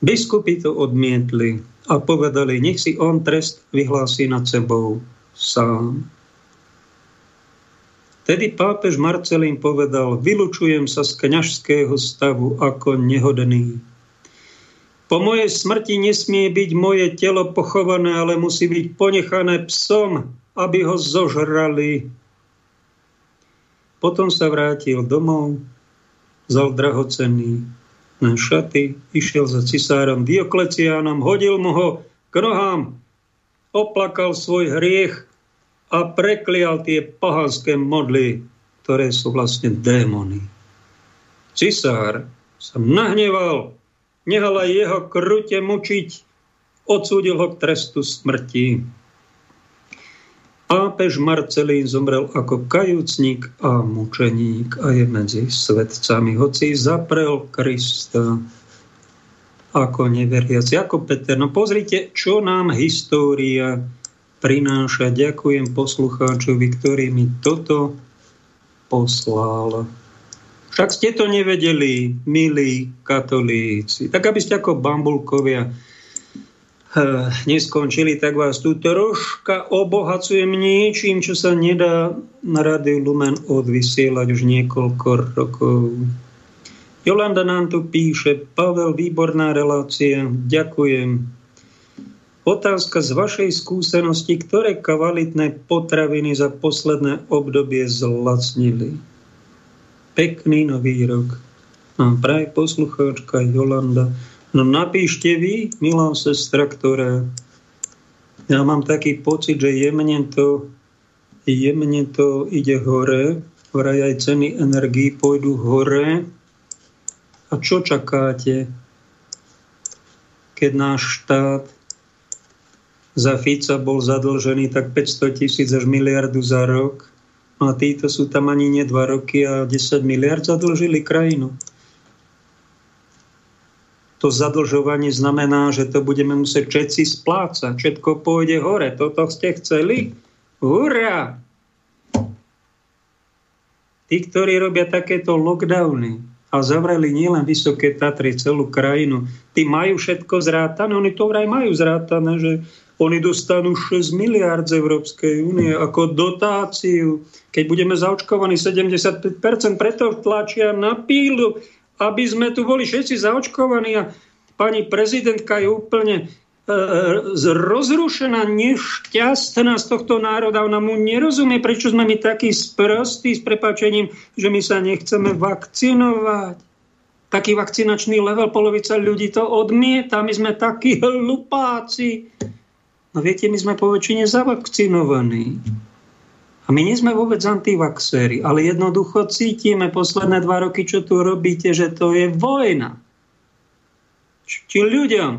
Biskupy to odmietli a povedali, nech si on trest vyhlási nad sebou sám. Tedy pápež Marcelín povedal, vylučujem sa z kňažského stavu ako nehodný. Po mojej smrti nesmie byť moje telo pochované, ale musí byť ponechané psom, aby ho zožrali. Potom sa vrátil domov, vzal drahocenný šaty, išiel za cisárom Diokleciánom, hodil mu ho k nohám, oplakal svoj hriech a preklial tie pahanské modly, ktoré sú vlastne démony. Cisár sa nahneval, nehal aj jeho krute mučiť, odsúdil ho k trestu smrti. Pápež Marcelín zomrel ako kajúcník a mučeník a je medzi svetcami, hoci zaprel Krista ako neveriaci, ako Peter. No pozrite, čo nám história prináša. Ďakujem poslucháčovi, ktorý mi toto poslal. Však ste to nevedeli, milí katolíci. Tak aby ste ako bambulkovia neskončili, tak vás tu troška obohacujem niečím, čo sa nedá na Rádiu Lumen odvysielať už niekoľko rokov. Jolanda nám tu píše, Pavel, výborná relácia, ďakujem. Otázka z vašej skúsenosti, ktoré kvalitné potraviny za posledné obdobie zlacnili? Pekný nový rok. Mám praje poslucháčka Jolanda. No napíšte vy, milá sestra, ktorá ja mám taký pocit, že jemne to, jemne to ide hore, vraj aj ceny energií pôjdu hore. A čo čakáte, keď náš štát za Fica bol zadlžený tak 500 tisíc až miliardu za rok. No a títo sú tam ani nie 2 roky a 10 miliard zadlžili krajinu. To zadlžovanie znamená, že to budeme musieť všetci splácať. Všetko pôjde hore. Toto ste chceli? Hurá! Tí, ktorí robia takéto lockdowny a zavreli nielen Vysoké Tatry, celú krajinu, tí majú všetko zrátané. Oni to vraj majú zrátané, že oni dostanú 6 miliard z Európskej únie ako dotáciu. Keď budeme zaočkovaní 75%, preto tlačia na pílu, aby sme tu boli všetci zaočkovaní a pani prezidentka je úplne e, rozrušená, nešťastná z tohto národa. Ona mu nerozumie, prečo sme my takí sprostí s prepačením, že my sa nechceme vakcinovať. Taký vakcinačný level, polovica ľudí to odmieta, my sme takí hlupáci. No viete, my sme po väčšine zavakcinovaní. A my nie sme vôbec antivaxéri, ale jednoducho cítime posledné dva roky, čo tu robíte, že to je vojna. Či ľuďom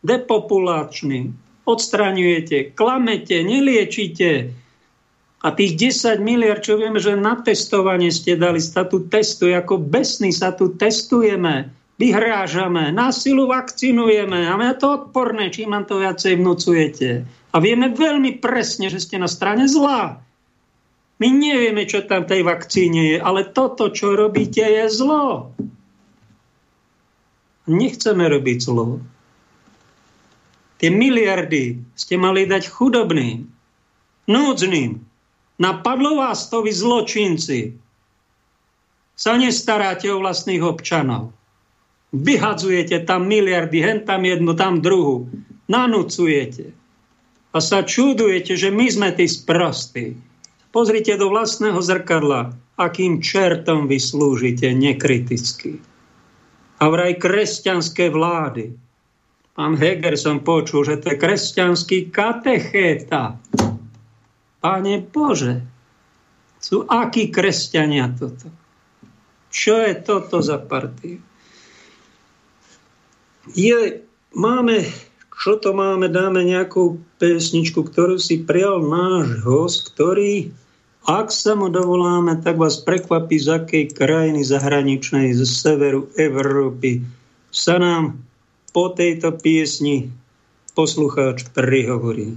depopulačným odstraňujete, klamete, neliečite a tých 10 miliard, čo vieme, že na testovanie ste dali, sa tu testuje, ako besní sa tu testujeme vyhrážame, násilu vakcinujeme a je to odporné, čím nám to viacej vnúcujete. A vieme veľmi presne, že ste na strane zla. My nevieme, čo tam tej vakcíne je, ale toto, čo robíte, je zlo. Nechceme robiť zlo. Tie miliardy ste mali dať chudobným, núdznym. Napadlo vás to vy zločinci. Sa nestaráte o vlastných občanov. Vyhadzujete tam miliardy, hen tam jednu, tam druhú. Nanúcujete. A sa čudujete, že my sme tí sprostí. Pozrite do vlastného zrkadla, akým čertom vy slúžite nekriticky. A vraj kresťanské vlády. Pán Heger som počul, že to je kresťanský katechéta. Pane Bože, sú akí kresťania toto? Čo je toto za partiu? je, máme, čo to máme, dáme nejakú pesničku, ktorú si prijal náš host, ktorý, ak sa mu dovoláme, tak vás prekvapí, z akej krajiny zahraničnej, z severu Európy sa nám po tejto piesni poslucháč prihovorí.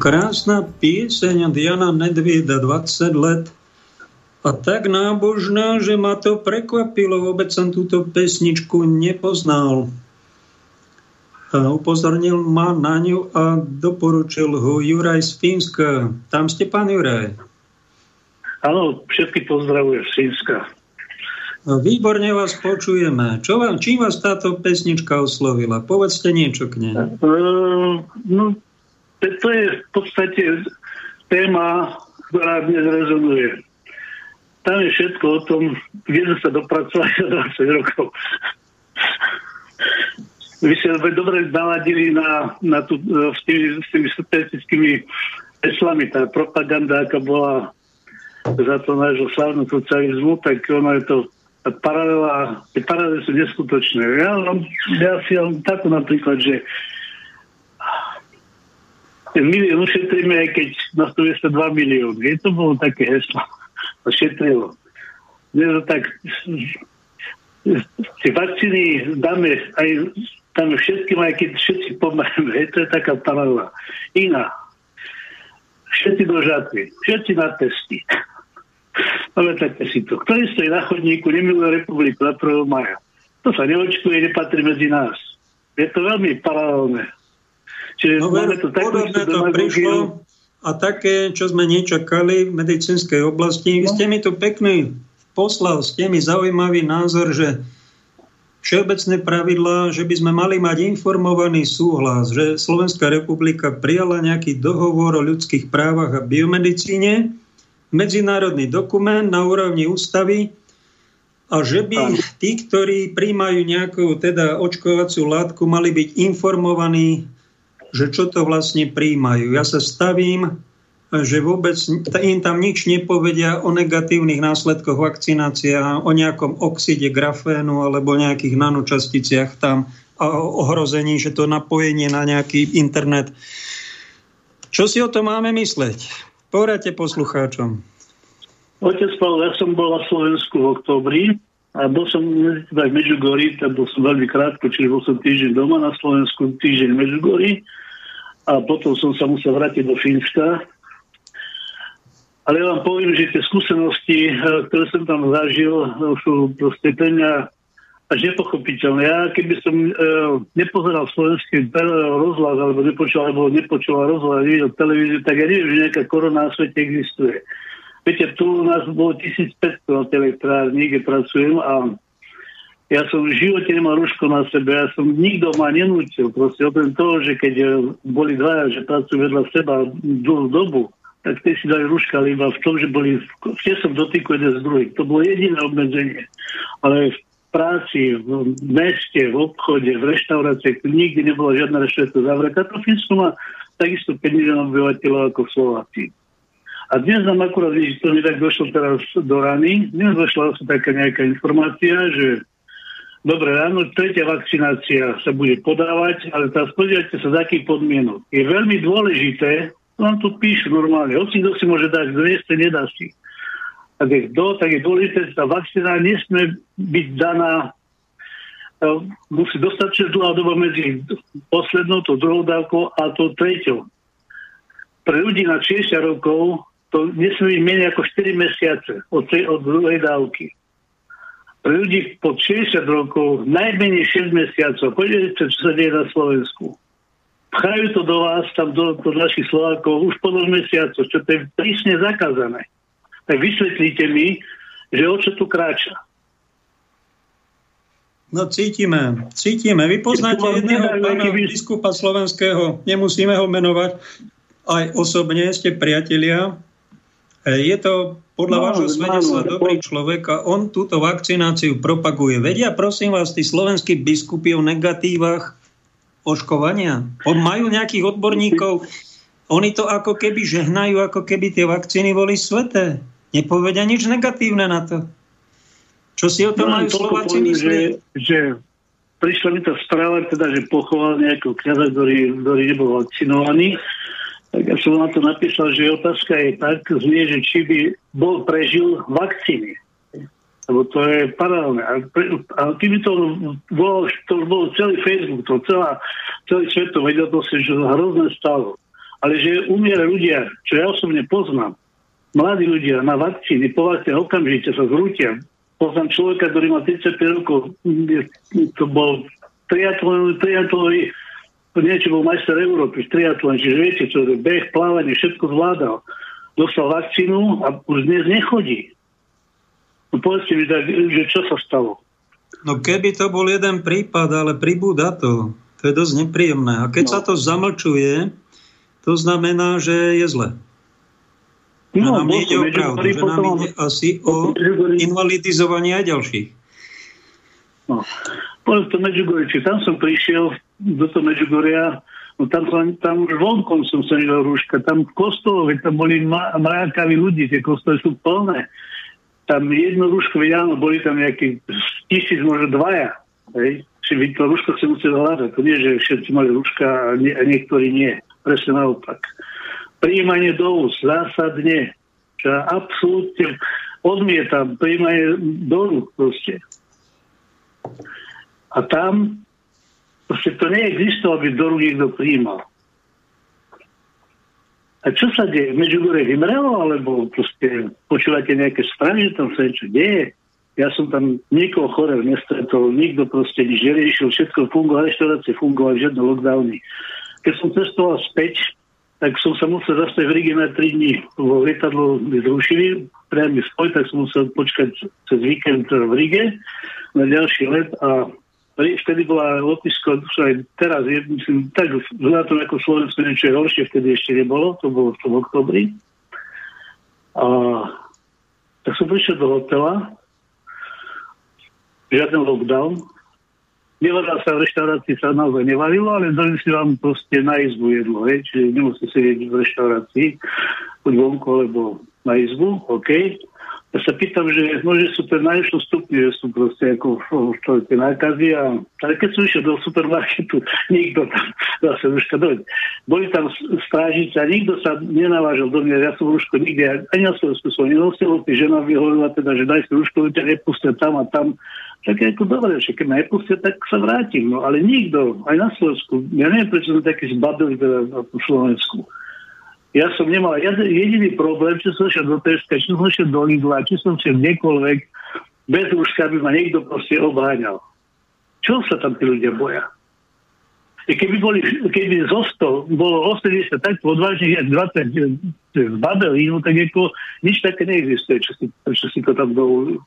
Krásna pieseň od Jana Nedvieda 20 let a tak nábožná, že ma to prekvapilo. Vôbec som túto pesničku nepoznal. A upozornil ma na ňu a doporučil ho Juraj z Fínska. Tam ste, pán Juraj. Áno, všetky pozdravujem z Fínska. Výborne vás počujeme. Čo vám, čím vás táto pesnička oslovila? Povedzte niečo k nej. Uh, no, to, je v podstate téma, ktorá dnes rezonuje. Tam je všetko o tom, kde sme sa dopracovali za 20 rokov. Vy ste dobre naladili na, na tú, e, s, tými, s tými satiristickými heslami. Tá propaganda, aká bola za to nášho slavnú socializmu, tak ono je to paralela, tie paralely sú neskutočné. Ja, ja si mám takú napríklad, že milión ušetríme, aj keď nás tu je 2 milióny. Je to bolo také heslo. To šetrilo. To tak... Tie vakcíny dáme aj dáme všetkým, aj keď všetci pomerne. Hej, to je taká paralela. Iná. Všetci do žatvy. Všetci na testy. Pamätáte si to. Ktorý stojí na chodníku, nemiluje republiku na 1. maja. To sa neočkuje, nepatrí medzi nás. Je to veľmi paralelné. Čiže tu takú podobné to prišlo a také, čo sme nečakali v medicínskej oblasti. Vy ste mi tu pekný poslal, ste mi zaujímavý názor, že všeobecné pravidlá, že by sme mali mať informovaný súhlas, že Slovenská republika prijala nejaký dohovor o ľudských právach a biomedicíne, medzinárodný dokument na úrovni ústavy a že by tí, ktorí príjmajú nejakú teda očkovaciu látku, mali byť informovaní, že čo to vlastne príjmajú. Ja sa stavím, že vôbec im tam nič nepovedia o negatívnych následkoch vakcinácie a o nejakom oxide grafénu alebo nejakých nanočasticiach tam a o ohrození, že to napojenie na nejaký internet. Čo si o to máme mysleť? Poradte poslucháčom. Otec Pavel, ja som bol na Slovensku v oktobri a bol som v Medžugorí, tam bol som veľmi krátko, čiže bol som týždeň doma na Slovensku, týždeň v Medžugorí a potom som sa musel vrátiť do Fínska. Ale ja vám poviem, že tie skúsenosti, eh, ktoré som tam zažil, eh, sú proste pre mňa až nepochopiteľné. Ja keby som e, nepozeral slovenský rozhlas, alebo nepočul, alebo nepočul rozhlas, nevidel televíziu, tak ja neviem, že nejaká korona na svete existuje. Viete, tu u nás bolo 1500 na elektrárni, kde pracujem a ja som v živote nemal rúško na sebe, ja som nikto ma nenútil, proste okrem toho, že keď e, boli dvaja, že pracujú vedľa seba dlhú dobu, tak tie si dali rúška, iba v tom, že boli v tesnom dotyku jeden z druhých. To bolo jediné obmedzenie. Ale v práci, v meste, v obchode, v reštaurácii, nikdy nebola žiadna reštaurácia zavretá. To Fínsko má takisto 5 miliónov obyvateľov ako Slováci. A dnes nám akurát, vidíte, to mi tak došlo teraz do rany, dnes došla asi taká nejaká informácia, že dobre ráno, tretia vakcinácia sa bude podávať, ale teraz pozrite sa, z akých podmienok. Je veľmi dôležité, to nám tu píšu normálne, hoci kto si môže dať, kto nedá si. Tak je kto, tak je dôležité, že tá vakcína nesmie byť daná e, musí dostatočne dlhá doba medzi poslednou, tou druhou dávkou a tou treťou. pre ľudí na 60 rokov to nesmie byť menej ako 4 mesiace od, tej, od druhej dávky. Ľudí pod 60 rokov najmenej 6 mesiacov. Poďte, čo sa deje na Slovensku. Pchajú to do vás, tam do, do našich Slovákov už po 2 mesiacov, čo to je prísne zakázané. Tak vysvetlíte mi, že o čo tu kráča. No cítime, cítime. Vy poznáte jedného pána biskupa slovenského, nemusíme ho menovať, aj osobne ste priatelia. E, Je to podľa No, vášho svedectva áno, dobrý človek a on túto vakcináciu propaguje. Vedia, prosím vás, tí slovenskí biskupy o negatívach oškovania? On majú nejakých odborníkov, oni to ako keby žehnajú, ako keby tie vakcíny boli sveté. Nepovedia nič negatívne na to. Čo si o tom No, majú Slováci myslieť? že, že prišla mi tá správa, teda, že pochoval nejakého kniaza, ktorý, ktorý nebol vakcinovaný. Tak ja som na to napísal, že otázka je tak, znie, že či by bol prežil vakcíny. Lebo to je paralelné. A, a keby to bolo, to bol celý Facebook, to celá, celý svet to vedel, to sa že hrozné stalo. Ale že umiera ľudia, čo ja osobne poznám, mladí ľudia na vakcíny, povedzte, okamžite sa zrútia. Poznám človeka, ktorý má 35 rokov, to bol triatlonový, niečo bol majster Európy, triatlon, čiže viete, čo je beh, plávanie, všetko zvládal. Dostal vakcínu a už dnes nechodí. No povedzte mi tak, že čo sa stalo? No keby to bol jeden prípad, ale pribúda to. To je dosť nepríjemné. A keď No. sa to zamlčuje, to znamená, že je zle. No, a nám ide o pravdu, že nám ide asi o invalidizovanie aj ďalších. No. Poviem to Medjugorje, či tam som prišiel do toho Medjugorja, no tam, tam už vonkom som sa nedal rúška, tam veď tam boli mrákaví ľudí, tie kostoly sú plné. Tam jedno rúško, áno, boli tam nejaký tisíc, možno dvaja. Hej. Či vy to rúško si museli hľadať. To nie, že všetci mali rúška a, nie, a niektorí nie. Presne naopak. Príjmanie do úst, zásadne. Ja absolútne odmietam príjmanie do rúk proste. A tam proste to neexistovalo, aby do rúk niekto prijímal. A čo sa deje? Medžugorje vymrelo, alebo proste počúvate nejaké správy, že tam sa niečo deje? Ja som tam nikoho chorého nestretol, nikto proste nič neriešil, všetko fungovalo, reštaurácie fungovali, žiadne lockdowny. Keď som cestoval späť, tak som sa musel zastaviť v Rige na 3 dní, lebo lietadlo mi zrušili, priamy spoj, tak som musel počkať cez víkend v Rige na ďalší let a vtedy bola lotisko, čo aj teraz je, myslím, tak vzhľadom ako Slovensko niečo je horšie, vtedy ešte nebolo, to bolo v tom oktobri. A tak som prišiel do hotela, žiaden lockdown, Nevadá sa v reštaurácii, sa naozaj nevarilo, ale donesli vám proste na izbu jedlo, hej? čiže nemusíte sedieť v reštaurácii, buď vonku, alebo na izbu, OK. Ja sa pýtam, že môže sú to najvyššom stupni, že sú proste ako v- tie nákazy a ale keď som išiel do supermarketu, nikto tam zase rúška doň. Boli tam strážici a nikto sa nenavážil do mňa, ja som rúško nikde, ani na Slovensku som nenosil, tí žena mi hovorila teda, že daj si rúško, ťa nepustia tam a tam. Tak je dobre, že keď ma nepustia, tak sa vrátim. No ale nikto, aj na Slovensku, ja neviem, prečo som taký zbabili teda na Slovensku. Ja som nemal jed- jediný problém, či som šiel do Teska, či som šiel do Lidla, či som šiel kdekoľvek, bez rúška by ma niekto proste obháňal. Čo sa tam tí ľudia boja? I keby, boli, keby zo 100 bolo 80 takto odvážnych, jak 20 zbabelí, no tak ako nič také neexistuje, čo si, čo si to tam dovolujú.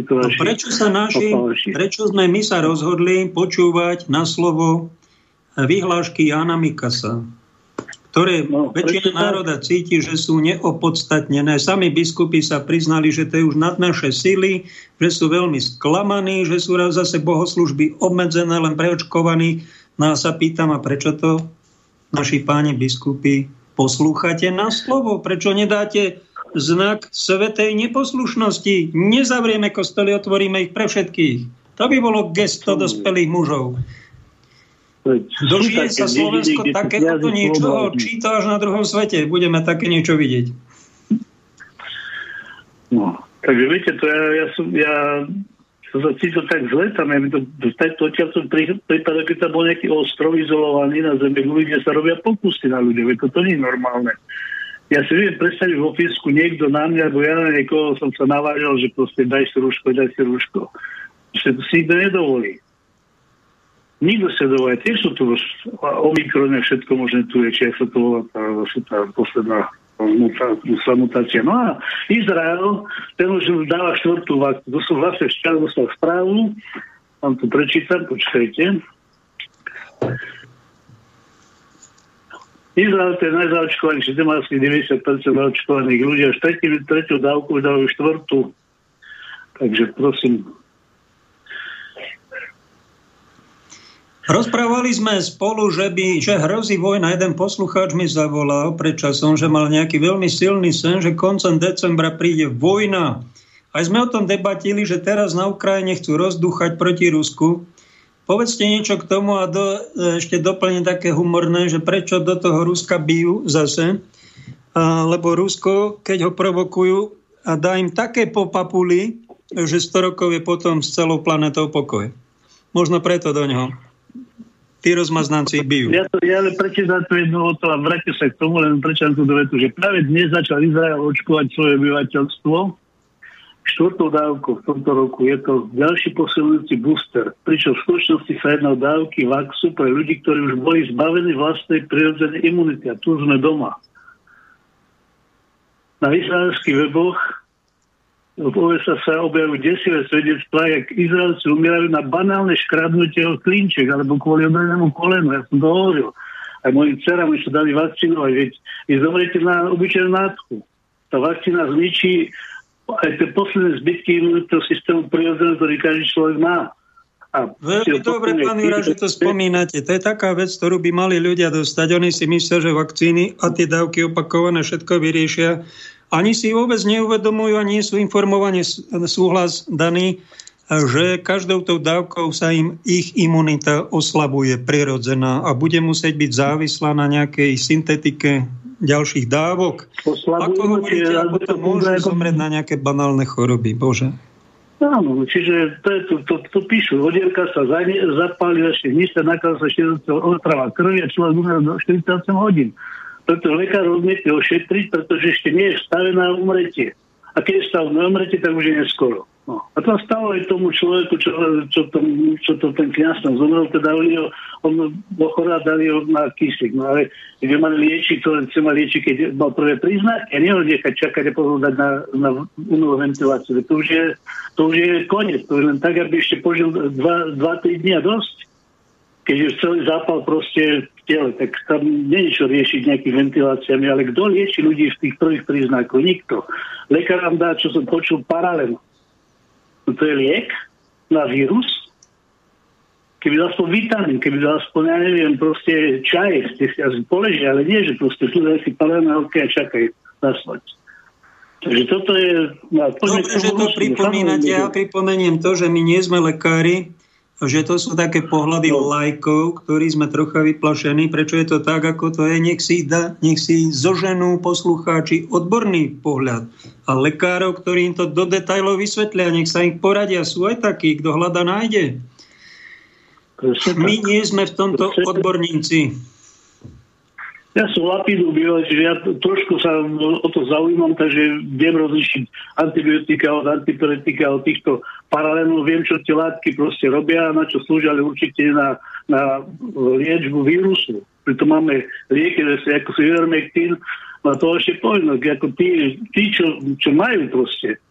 No prečo sa naši, prečo sme my sa rozhodli počúvať na slovo vyhlášky Jana Mikasa, ktoré No, väčšina národa cíti, že sú neopodstatnené. Sami biskupy sa priznali, že to je už nad naše sily, že sú veľmi sklamaní, že sú raz zase bohoslužby obmedzené, len preočkovaní. No a sa pýtam, a prečo to naši páni biskupy poslúchate na slovo? Prečo nedáte znak svetej neposlušnosti? Nezavrieme kostoly, otvoríme ich pre všetkých. To by bolo gesto dospelých mužov. Dožije také sa Slovensko takéhoto kňazi niečoho, to až na druhom svete. Budeme také niečo vidieť. No, takže viete, to ja, ja som, ja to sa cítil tak zle tam, ja by to, to odtiaľ som prípade, keď tam bol nejaký ostrov izolovaný na zemi, kde sa robia pokusy na ľudia, veď to, to nie je normálne. Ja si viem predstaviť v Ofisku niekto na mňa, alebo ja na niekoho som sa navážal, že proste daj si rúško, daj si rúško. Že to si nikto nedovolí. Tiež sú tu omikrone, všetko možné tu je, či sa to volá tá, posledná mutácia. No a Izrael, ten už dáva štvrtú vakcínu. To som vlastne včera dostal správu, vám to prečítam, počkajte. Izrael to je má asi 90% zaočkovaných ľudí, až tretiu, tretiu dávku dávajú štvrtú. Takže prosím, Rozprávali sme spolu, že, by, že hrozí vojna. Jeden poslucháč mi zavolal pred časom, že mal nejaký veľmi silný sen, že koncom decembra príde vojna. Aj sme o tom debatili, že teraz na Ukrajine chcú rozdúchať proti Rusku. Povedzte niečo k tomu a do, ešte doplním také humorné, že prečo do toho Ruska bijú zase. A, lebo Rusko, keď ho provokujú a dá im také popapuli, že 100 rokov je potom s celou planetou pokoj. Možno preto do ňoho tí rozmaznanci bijú. Ja, to, ja len prečítam to jedno to a vrátim sa k tomu, len prečítam tú vetu, že práve dnes začal Izrael očkovať svoje obyvateľstvo štvrtou dávkou v tomto roku. Je to ďalší posilujúci booster, pričom v skutočnosti sa jedná o dávky vaxu pre ľudí, ktorí už boli zbavení vlastnej prirodzenej imunity a tu sme doma. Na izraelských weboch v USA sa objavujú desivé svedectvá, jak Izraelci umierajú na banálne škradnutie o klinček alebo kvôli obranému kolenu. Ja som to hovoril. Aj mojim dcerám už dali vakcinovať, veď vy zomriete na obyčajnú nádchu. Tá vakcína zničí aj tie posledné zbytky imunitného systému prirodzeného, ktorý každý človek má. A Veľmi dobre, pán Jura, že to spomínate. To je taká vec, ktorú by mali ľudia dostať. Oni si myslia, že vakcíny a tie dávky opakované všetko vyriešia ani si vôbec neuvedomujú a nie sú informovaní súhlas daný, že každou tou dávkou sa im ich imunita oslabuje prirodzená a bude musieť byť závislá na nejakej syntetike ďalších dávok. Oslabujú, Ako hovoríte, a potom môžu zomrieť na nejaké banálne choroby. Bože. Áno, čiže to, je, to, to, to píšu. Odierka sa zapáli, ešte nič sa nakaz sa 40 otrava krvi a človek umrie do 48 hodín preto lekár odmietne ošetriť, pretože ešte nie je stave na umretie. A keď je stav na umretie, tak už je neskoro. No. A to stalo aj tomu človeku, čo, čo, to, čo to ten kniaz tam zomrel, teda oni on bol chorá, dali ho na kyslík. No ale keď mali liečiť, to len chcem liečiť, keď mal prvé príznaky a neho nechať čakať a potom dať na, na umelú ventiláciu. To už je, to už je koniec. To je len tak, aby ešte požil 2-3 dní a dosť keď je celý zápal proste tele, tak tam nie je čo riešiť nejakými ventiláciami, ale kto lieči ľudí v tých prvých príznakoch? Nikto. Lekár vám dá, čo som počul, paralel. No to je liek na vírus. Keby dal aspoň vitamín, keby dal aspoň, ja neviem, proste čaj, ste si asi poležia, ale nie, že proste tu daj si paralelné a čakaj na smrť. Takže toto je... No, Dobre, že to pripomínate. Ja pripomeniem to, že my nie sme lekári, že to sú také pohľady no. lajkov, ktorí sme trocha vyplašení. Prečo je to tak, ako to je? Nech si, da, nech si zoženú poslucháči odborný pohľad. A lekárov, ktorí im to do detajlov vysvetlia, nech sa ich poradia. Sú aj takí, kto hľada, nájde. My nie sme v tomto odborníci. Ja som lapidu býval, čiže ja trošku sa o to zaujímam, takže viem rozlišiť antibiotika od antipiretika, od týchto paralelnú, viem, čo tie látky proste robia, na čo slúžia, ale určite na, na liečbu vírusu. Preto máme lieky, ako sú ivermectin, a to ešte poviem, ako tí, tí čo, čo majú proste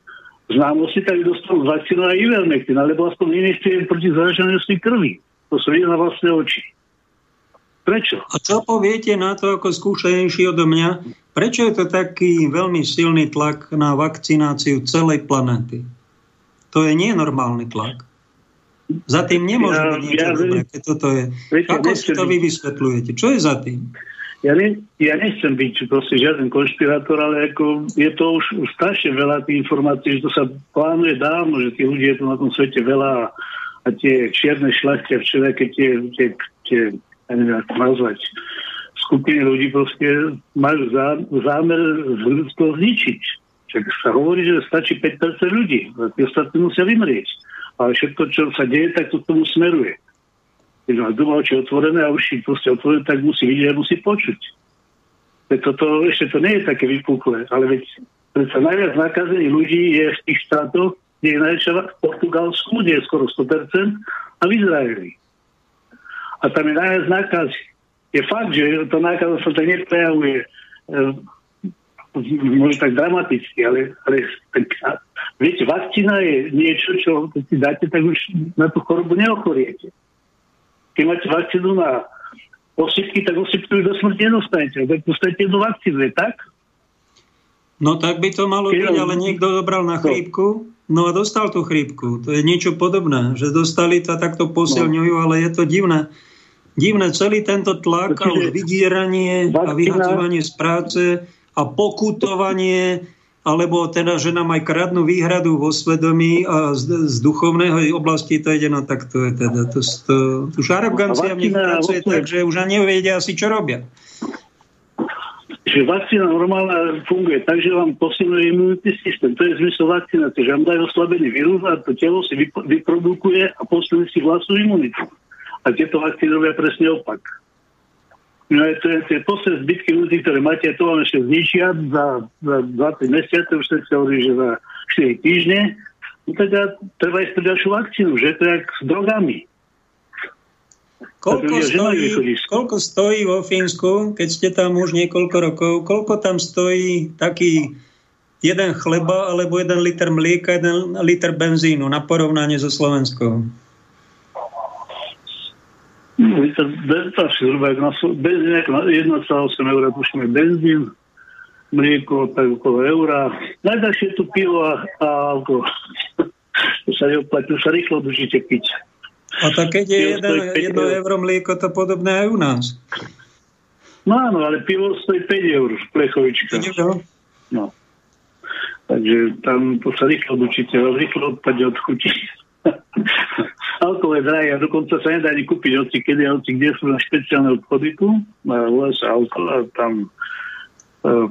známosti, tak dostanú vakcínu a ivermectin, alebo aspoň injekcie proti zaraženosti krvi. To sú vidieť na vlastné oči. Prečo? A čo poviete na to, ako skúšenejší odo mňa? Prečo je to taký veľmi silný tlak na vakcináciu celej planety? To je nenormálny tlak. Za tým nemôže ja, byť niečo ja, dobré, keď toto je. Viete, Ako si to vy vysvetľujete? Čo je za tým? Ja, ne, ja nechcem byť proste žiaden konšpirátor, ale ako je to už, už strašne veľa tých informácií, že to sa plánuje dávno, že tých ľudí je tu na tom svete veľa a, a tie čierne šlachtia, všelijaké tie, tie, tie ja neviem, ako nazvať, skupiny ľudí proste majú zá, zámer ľudstvo zničiť. Však sa hovorí, že stačí 5% ľudí, tí ostatní musia vymrieť. Ale všetko, čo sa deje, tak to k tomu smeruje. Keď má doma oči otvorené a uši proste otvorené, tak musí vidieť a musí počuť. Veď toto, ešte to nie je také vypuklé, ale veď predsa najviac nakazených ľudí je v tých štátoch, kde je najväčšia v Portugalsku, kde je skoro 100%, a v Izraeli. A tam je najviac nákaz. Je fakt, že to nákaza sa tak neprejavuje e, možno tak dramaticky, ale, ale tak, a, viete, vakcína je niečo, čo keď si dáte, tak už na tú chorobu neochoriete. Keď máte vakcínu na osypky, tak osypky do smrti nedostanete. Tak dostanete jednu vakcínu, je tak? No tak by to malo Keď- byť, ale niekto zobral na No. chrípku, no a dostal tú chrípku. To je niečo podobné, že dostali to takto posilňujú, ale je to divné. Divné, celý tento tlak a už vydieranie a vyhadzovanie z práce a pokutovanie, alebo teda, že nám aj kradnú výhradu vo svedomí a z, z duchovného oblasti to ide, no tak to je teda, to, to, už arogancia v nich pracuje vlastne- tak, že už ani nevedia asi, čo robia. Že vakcína normálna funguje tak, že vám posilňuje imunitný systém. To je zmysel vakcinácie, že vám dajú oslabený vírus a to telo si vyprodukuje a posilní si vlastnú imunitu. A tieto vakcíny robia presne opak. No je to je tie posledné zbytky ľudí, ktoré máte, to vám ešte zničia za, za 20 mesiacov, už sa hovorí, že za 4 týždne. No teda treba ísť pre ďalšiu vakcínu, že to je jak s drogami. Koľko stojí, koľko stojí vo Fínsku, keď ste tam už niekoľko rokov, koľko tam stojí taký jeden chleba alebo jeden liter mlieka, jeden liter benzínu na porovnanie so Slovenskou? Asi zhruba ako na, ako na 1,8 eur, tušíme benzín, mlieko tak okolo eura. Najdražšie je tu pivo a, a alkohol. to sa neoplatí, to sa rýchlo držíte piť. A tak keď je Pivo jeden, stojí päť jedno eur. euro mlieko, to podobné aj u nás. No áno, ale pivo stojí 5 eur, plechovička. No. Takže tam to sa rýchlo učíte, rýchlo odpadne od chuti. Alkohol je drahý a dokonca sa nedá ani kúpiť hoci kedy, hoci kde sú na špeciálne obchody tu, na USA alkohol a tam e,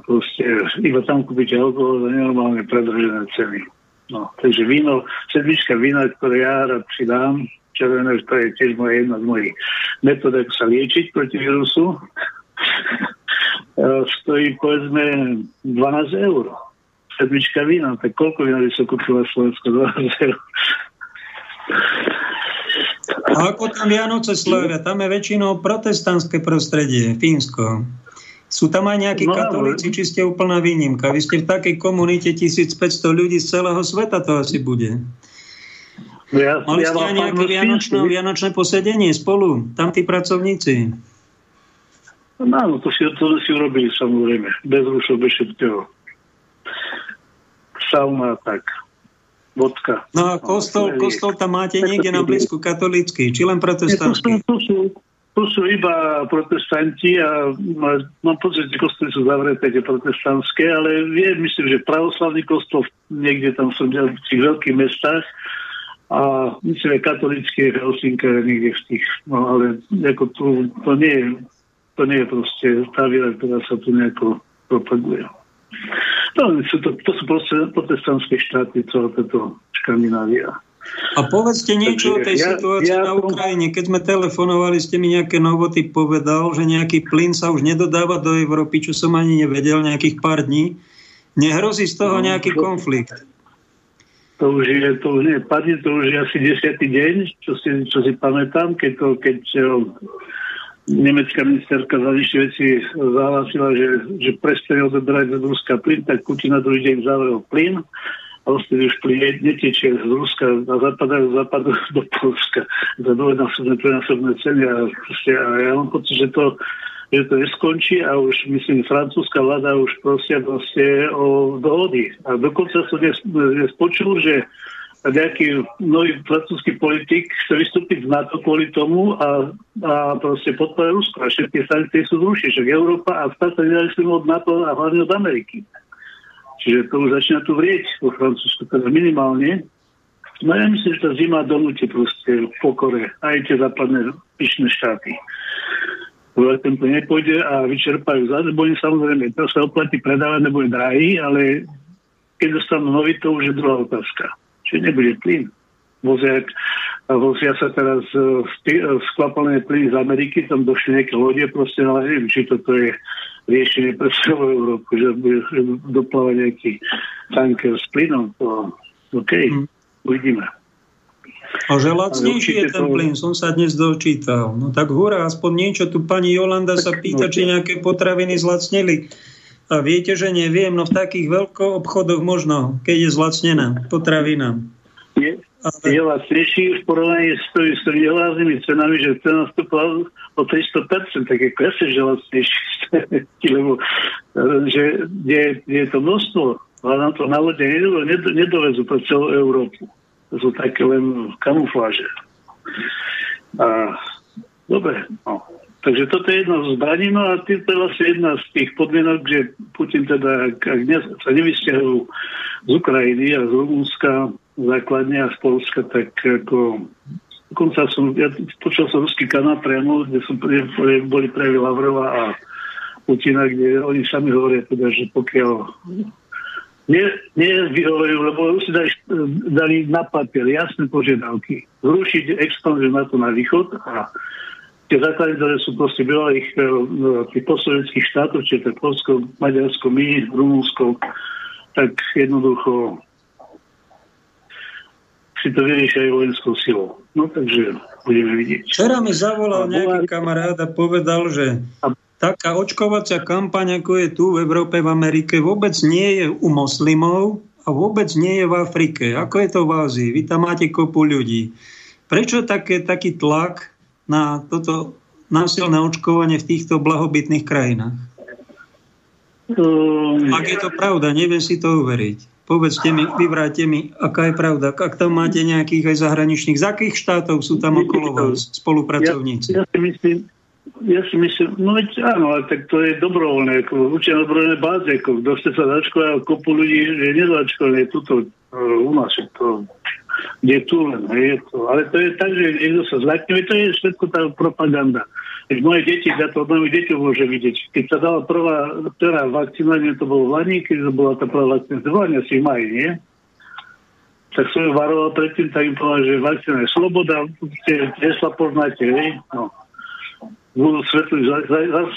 proste iba tam kúpite alkohol za nenormálne predržené ceny. No, takže víno, sedmička vína, ktoré ja rád si dám, červené, to je tiež moja jedna z mojich metód, ako sa liečiť proti vírusu, e, stojí povedzme 12 eur. Sedmička vína, tak koľko vína by sa kúpila Slovensko? 12 eur. A ako tam Vianoce slavia? Tam je väčšinou protestantské prostredie, Fínsko. Sú tam aj nejakí No, katolíci, či ste úplná výnimka? Vy ste v takej komunite 1500 ľudí z celého sveta, to asi bude. No ja, Mali ja ste aj nejaké vianočné, vianočné posedenie spolu? Tam tí pracovníci. No áno, to si, to si urobili samozrejme. Bez rušov, bez všetkého. Sauna, tak. Vodka. No a kostol, kostol tam máte niekde na blízku katolícky, či len Nie, tu, sú, protestantský? tu, sú, tu sú iba protestanti a má- mám pocit, že kostoly sú zavreté, tie protestantské, ale vie, myslím, že pravoslavný kostol niekde tam sú v tých veľkých mestách a myslím, že katolícky je v Helsinkách niekde v tých, no ale ako tu, to nie je, to nie je proste tá viera, ktorá sa tu nejako propaguje. No, sú to, to sú protestantské štáty, celá táto Škandinávia. A povedzte niečo o tej Ja- situácii ja na Ukrajine. Keď sme telefonovali, ste mi nejaké novoty povedal, že nejaký plyn sa už nedodáva do Európy, čo som ani nevedel, nejakých pár dní. Nehrozí z toho No, nejaký to- konflikt? To už je, to už nie padne, to už je asi desiatý deň, čo si, čo si pamätám, keď, to, keď eh, nemecká ministerka zahraničných vecí zahlásila, že, že prestane odebrať z Ruska plyn, tak Putin na druhý deň zavrel plyn a vlastne už plyn ne- netečie z Ruska a zapadajú, zapadajú do Polska za dvojnásobné, trojnásobné ceny a, proste, a ja mám pocit, že to, že to neskončí a už myslím, francúzska vláda už prosia proste o dohody. A dokonca som dnes, dnes počul, že nejaký nový francúzsky politik chce vystúpiť z NATO kvôli tomu a, a proste podporuje Rusko a všetky sankcie sú zrušiť. Však Európa a stať sa nezávislým od NATO a hlavne od Ameriky. Čiže to už začína tu vrieť vo Francúzsku, teda minimálne. No ja myslím, že tá zima donúti proste v pokore aj tie západné pyšné štáty. Lebo ten plyn nepôjde a vyčerpajú zase, bo im samozrejme to sa oplatí predávať, nebo je drahý, ale keď dostanú nový, to už je druhá otázka. Čiže nebude plyn. vozia, vozia sa teraz e, e, skvapalné plyny z Ameriky, tam došli nejaké lode, proste, ale neviem, či toto je riešenie pre celú Európu, že bude že dopláva nejaký tanker s plynom. To, OK, Mm. uvidíme. A že lacnejší je ten to- plyn, som sa dnes dočítal. No tak hurá, aspoň niečo. Tu pani Jolanda sa pýta, no, či nejaké potraviny zlacneli. A viete, že neviem, no v takých veľko obchodoch možno, keď je zlacnená potravina. Je, Ale je lacnejší v porovnaní s, tými- s tými cenami, že cena stúpla o 300%, tak je jasne, že lacnejší, lebo e, že je, je to množstvo, ale nám to na lode nedo- nedo- nedovezú pre celú Európu. To sú také len kamufláže. A, dobre, no. Takže toto je jedna z zbraní, no a to je vlastne jedna z tých podmienok, že Putin teda, ak, ak ne, sa nevysťahujú z Ukrajiny a z Rumunska základne a z Polska, tak ako dokonca som, ja počul som ruský kanál priamo, kde som boli prejavy Lavrova a Putina, kde oni sami hovoria teda, že pokiaľ nie, nie lebo si dali, dali na papier jasné požiadavky. Zrušiť expanziu na to na východ a tie základy, ktoré sú proste bývalých e, tých postsovietských štátov, čiže to Polsko, Maďarsko, my, Rumunsko, tak jednoducho si to vyriešia aj vojenskou silou. No takže budeme vidieť. Včera mi zavolal nejaký kamarát a povedal, že taká očkovacia kampaň, ako je tu v Európe, v Amerike, vôbec nie je u moslimov a vôbec nie je v Afrike. Ako je to v Ázii? Vy tam máte kopu ľudí. Prečo také, taký tlak na toto násilné očkovanie v týchto blahobytných krajinách? Um, Ak je to pravda, neviem si to uveriť. Povedzte mi, vyvráte mi, aká je pravda. Ak tam máte nejakých aj zahraničných, z akých štátov sú tam okolo vás spolupracovníci? Ja, ja si myslím, ja si myslím, no veď áno, ale tak to je dobrovoľné, ako určite na dobrovoľné báze, ako kto chce sa začkovať, a kopu ľudí je nezačkované tuto uh, u nás, je to, kde tu len, je to. Ale to je tak, že niekto sa zlakne, to je všetko tá propaganda. Veď moje deti, ja to od mojich detí môže vidieť. Keď sa dala prvá, prvá vakcína, neviem, to bolo v Lani, keď to bola tá prvá vakcína, to bola asi v maji, nie? tak som ju varoval predtým, tak im povedal, že vakcína je sloboda, tie hesla poznáte, hej? No. Budú svetliť,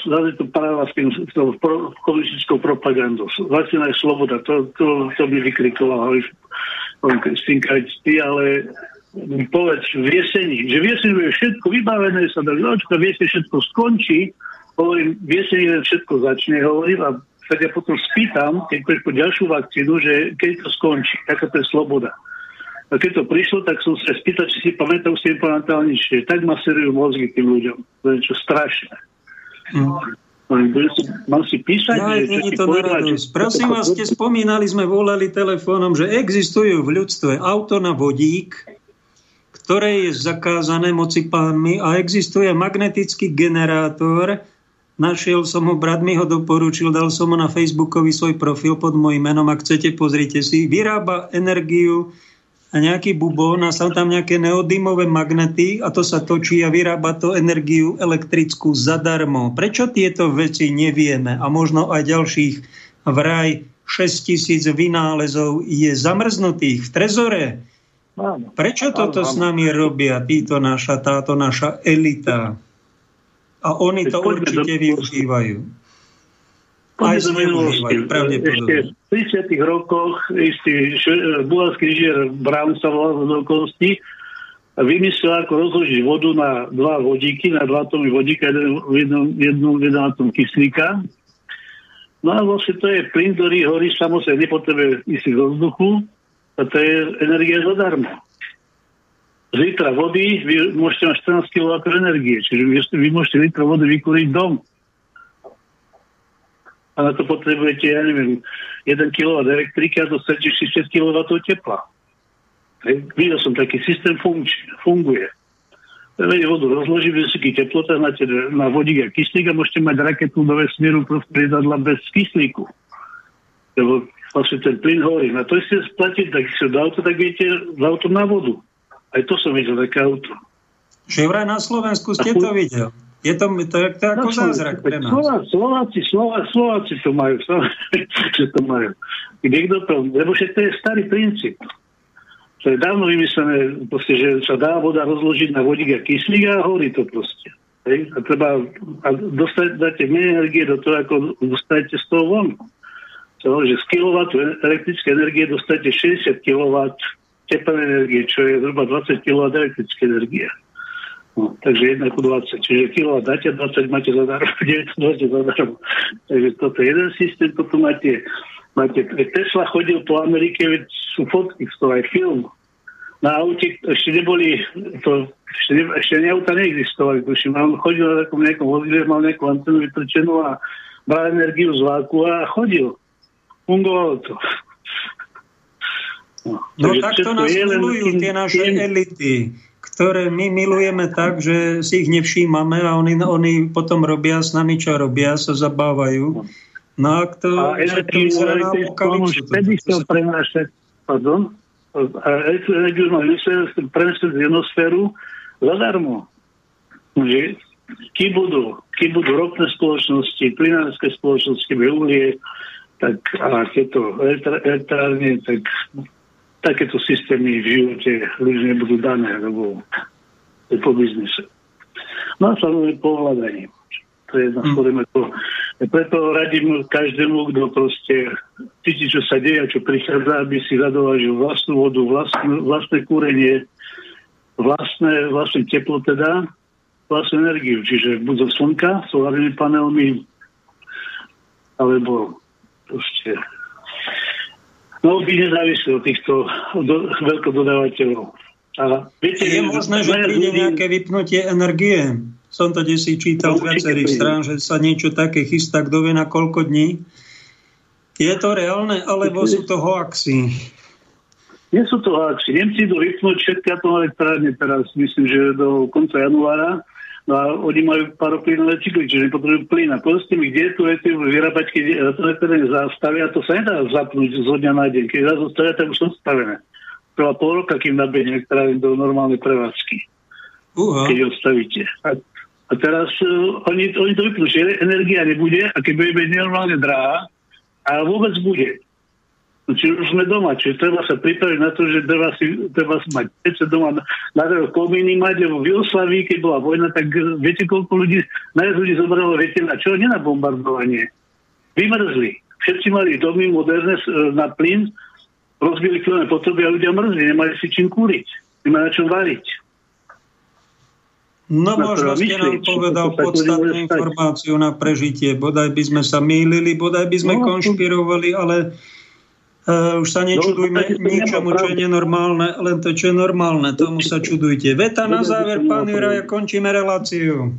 zase to paráva s tým pro- propagandou. Vakcína je sloboda, to, to, to by vykrikoval, ty, ale mi povedz v jeseni, že v jeseni bude všetko vybavené, sa dá očka, v jeseni všetko skončí, hovorím, v jeseni všetko začne, hovorím, a tak ja potom spýtam, keď pôjdeš po ďalšiu vakcínu, že keď to skončí, taká to je sloboda. A keď to prišlo, tak som sa spýtal, či si pamätal, si nepamätal nič. Tak maserujú mozgy tým ľuďom. To je niečo strašné. Mm. Mám si písať, Ja, že čo ti to povedať, že-. Prosím vás, ste spomínali, sme volali telefónom, že existujú v ľudstve auto na vodík, ktoré je zakázané moci pánmi a existuje magnetický generátor. Našiel som ho, brat mi ho doporučil, dal som ho na Facebookový svoj profil pod mojím menom, ak chcete, pozrite si. Vyrába energiu a nejaký bubón a sú tam nejaké neodymové magnety a to sa točí a vyrába to energiu elektrickú zadarmo. Prečo tieto veci nevieme a možno aj ďalších vraj 6 tisíc vynálezov je zamrznutých v trezore? Prečo toto s nami robia títo naša, táto naša elita? A oni to určite využívajú. Aj zneužívajú, pravdepodobne. Ešte v 30 rokoch istý bulharský inžinier sa z okolností, vymyslel, ako rozložiť vodu na dva vodíky, na dva atomy vodíka, jednu, jednu, jeden atom kyslíka. No a vlastne to je plyn, ktorý horí samozrejme, nepotrebuje ísť zo vzduchu, a to je energia zadarmo. Z litra vody vy môžete mať 14 kW energie, čiže vy, vy môžete litra vody vykúriť dom na to potrebujete, ja neviem, 1 kW elektriky a dostanete si 6 kW tepla. Videl som, taký systém funkč, funguje. Vedie vodu rozloží v vysokých teplotách, máte na vodík a kyslík a môžete mať raketu do vesmíru lietadla bez kyslíku. Lebo vlastne ten plyn horí. Na to ste splatiť, tak si do auto, tak viete z auto na vodu. Aj to som videl, také auto. Že vraj na Slovensku ste to videl. Je to, to, je to ako No, zázrak pre nás. Slová- Slováci, Slová, Slováci to majú, Slováci, to majú. Kde kto to, lebo však to je starý princíp. To je dávno vymyslené, proste, že sa dá voda rozložiť na vodík a kyslík a horí to proste. Hej? A treba a dostať, dáte menej energie do toho, ako dostanete z toho von. To, že z kW elektrické energie dostanete 60 kW teplnej energie, čo je zhruba 20 kW elektrické energie. No, takže 1 ku 20. Čiže kW dáte, 20 máte zadarmo, 9 máte zadarmo. Takže toto je jeden systém, potom máte, máte Tesla chodil po Amerike, veď sú fotky z toho aj film. Na aute ešte neboli, to, ešte, ne, ešte auta neexistovali, tuším. On chodil na takom nejakom vozidle, mal nejakú antenu vytrčenú a bral energiu z vláku a chodil. Fungovalo to. No, no takto nás milujú tie naše elity, ktoré my milujeme tak, že si ich nevšímame a oni, oni potom robia s nami, čo robia, sa zabávajú. No a to, a to prenášať, pardon, prenášať z jednosféru zadarmo. Že kým budú, kým budú ropné spoločnosti, plinárske spoločnosti, uhlie, tak a tieto elektrárne, tak takéto systémy v živote ľudí nebudú dané, lebo je po biznise. No a samozrejme po hľadaní. To je jedna mm. to. Preto radím každému, kto proste cíti, čo sa deje a čo prichádza, aby si zadovážil vlastnú vodu, vlastnú, vlastné kúrenie, vlastné, vlastné teplo teda, vlastnú energiu. Čiže buď zo slnka, solárnymi panelmi, alebo proste No, by nezávisí od týchto do, veľkododávateľov. A viete, je možné, že príde ľudí... nejaké vypnutie energie. Som to desi čítal z viacerých strán, že sa niečo také chystá, kto vie na koľko dní. Je to reálne, alebo sú to hoaxy? Nie sú to hoaxy. Nemci idú vypnúť všetky atomové elektrárne teraz, myslím, že do konca januára No a oni majú paroplynové cykly, čiže potrebujú plyn. A povedzte mi, kde tu viete vyrábať, keď elektrárne zastavia, to sa nedá zapnúť zo dňa na deň. Keď raz zastavia, tak už sú stavené. Trvá pol roka, kým nabehne elektrárne do normálnej prevádzky. Uh-huh. Keď odstavíte. A, a teraz uh, oni, oni to vypnú, že energia nebude a keď bude normálne drahá, a vôbec bude. Čiže už sme doma, čiže treba sa pripraviť na to, že treba, si, treba si mať pece doma, na, komíny mať, lebo v Jugoslaví, keď bola vojna, tak viete, koľko ľudí, najviac ľudí zobralo, viete, na čo? Nie na bombardovanie. Vymrzli. Všetci mali domy moderné na plyn, rozbili plné potreby a ľudia mrzli, nemali si čím kúriť, nemali na čom variť. No na možno ste nám povedal podstatnú informáciu na prežitie. Bodaj by sme sa mýlili, bodaj by sme no, konšpirovali, ale Uh, už sa nečudujme no, ničomu, čo je nenormálne, len to, čo je normálne, tomu sa čudujte. Veta na záver, pán Juraj, končíme reláciu.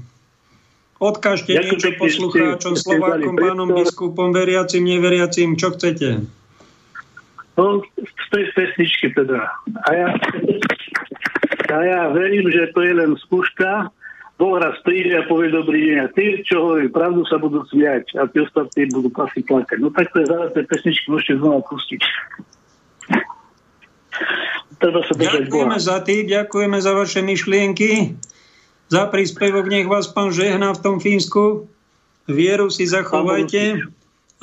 Odkážte niečo poslucháčom, Slovákom, pánom biskupom, veriacim, neveriacim, čo chcete. No, z tej pesničky teda. A ja, a ja verím, že to je len skúška, Boh raz príde a povie dobrý deň a tí, čo hovorí pravdu, sa budú smiať a tí ostatní budú asi plakať. No tak to je záver tej pesničky, môžete znova pustiť. ďakujeme za tým, ďakujeme za vaše myšlienky. Za príspevok nech vás pán žehná v tom Fínsku. Vieru si zachovajte.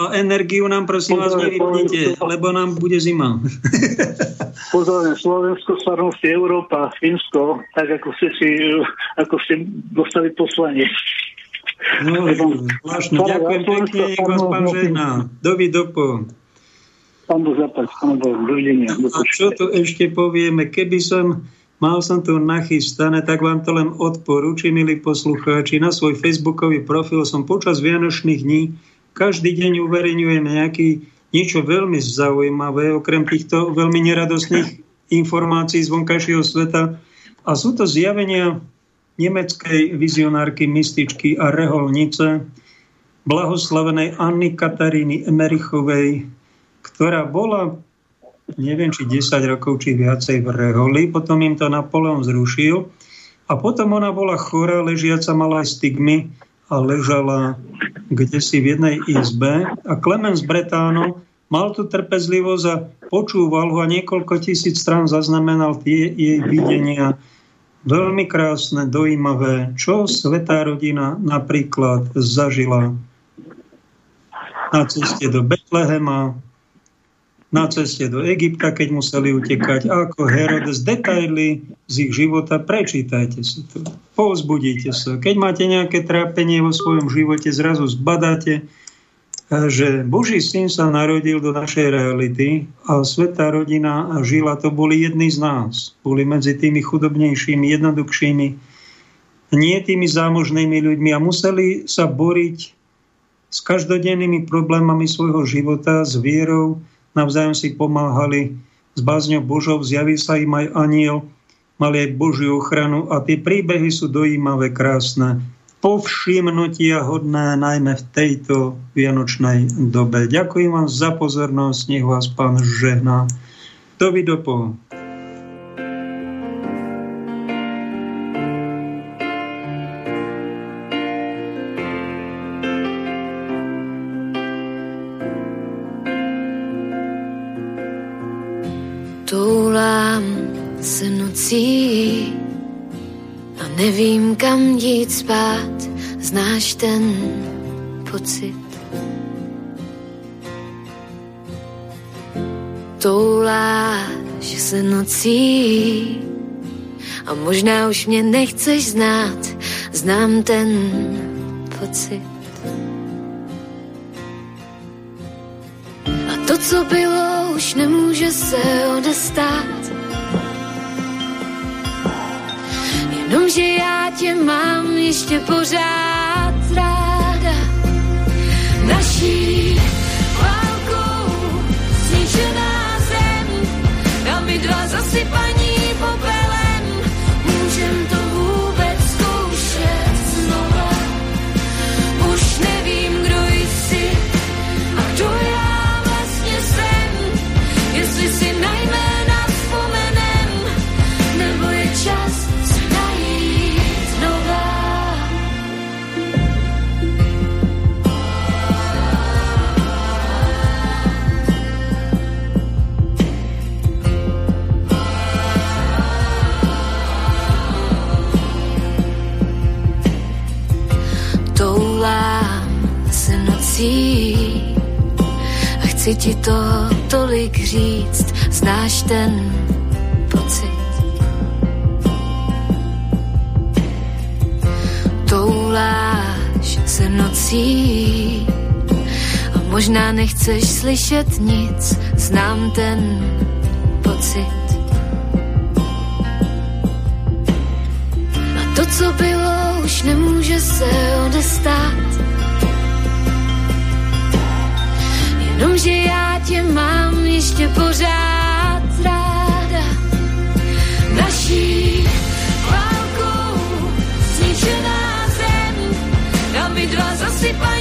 A energiu nám prosím vás nevypnite, lebo nám bude zima. Pozorne, Slovensko, Svarnosti, Európa, Fínsko, tak ako ste si, ako ste dostali poslanie. No, zvláštne. Ďakujem pekne, nech vás pán žehná. Dovidopo. Pán Boh zapať, pán Boh, dovidenia. A čo tu ešte povieme? Keby som mal som to nachystané, tak vám to len odporúčim, milí poslucháči. Na svoj facebookový profil som počas Vianočných dní každý deň uverejňujeme nejaký, niečo veľmi zaujímavé, okrem týchto veľmi neradostných informácií z vonkajšieho sveta. A sú to zjavenia nemeckej vizionárky, mystičky a reholnice, blahoslavenej Anny Kataríny Emerichovej, ktorá bola, neviem, či 10 rokov, či viacej v reholi, potom im to Napoleon zrušil a potom ona bola chorá, ležiaca, mala aj stigmy a ležala kde si v jednej izbe. A Clemens Bretáno mal tu trpezlivosť a počúval ho a niekoľko tisíc strán zaznamenal tie jej videnia. Veľmi krásne, dojímavé, čo svetá rodina napríklad zažila na ceste do Betlehema, na ceste do Egypta, keď museli utekať, ako Herodes, detaily z ich života, prečítajte si to, povzbudíte sa. Keď máte nejaké trápenie vo svojom živote, zrazu zbadáte, že Boží syn sa narodil do našej reality a svetá rodina žila, to boli jedni z nás. Boli medzi tými chudobnejšími, jednoduchšími, nie tými zámožnými ľuďmi a museli sa boriť s každodennými problémami svojho života, s vierou, navzájom si pomáhali s bázňou Božou, zjaví sa im aj aniel, mali aj Božiu ochranu a tie príbehy sú dojímavé, krásne povšimnutia hodné najmä v tejto vianočnej dobe. Ďakujem vám za pozornosť, nech vás pán žehná. Dovidopo. Nevím, kam jít spát, znáš ten pocit. Touláš se nocí a možná už mě nechceš znát, znám ten pocit. A to, co bylo, už nemůže se odestát. Jenomže já tě mám ještě pořád ráda. Naší válkou zničená zem, a my dva zasypaní ti to tolik říct, znáš ten pocit. Touláš se nocí a možná nechceš slyšet nic, znám ten pocit. A to, co bylo, už nemůže se odestát. Jenomže já tě mám ještě pořád ráda. Naší válkou zničená zem, tam mi dva zasypají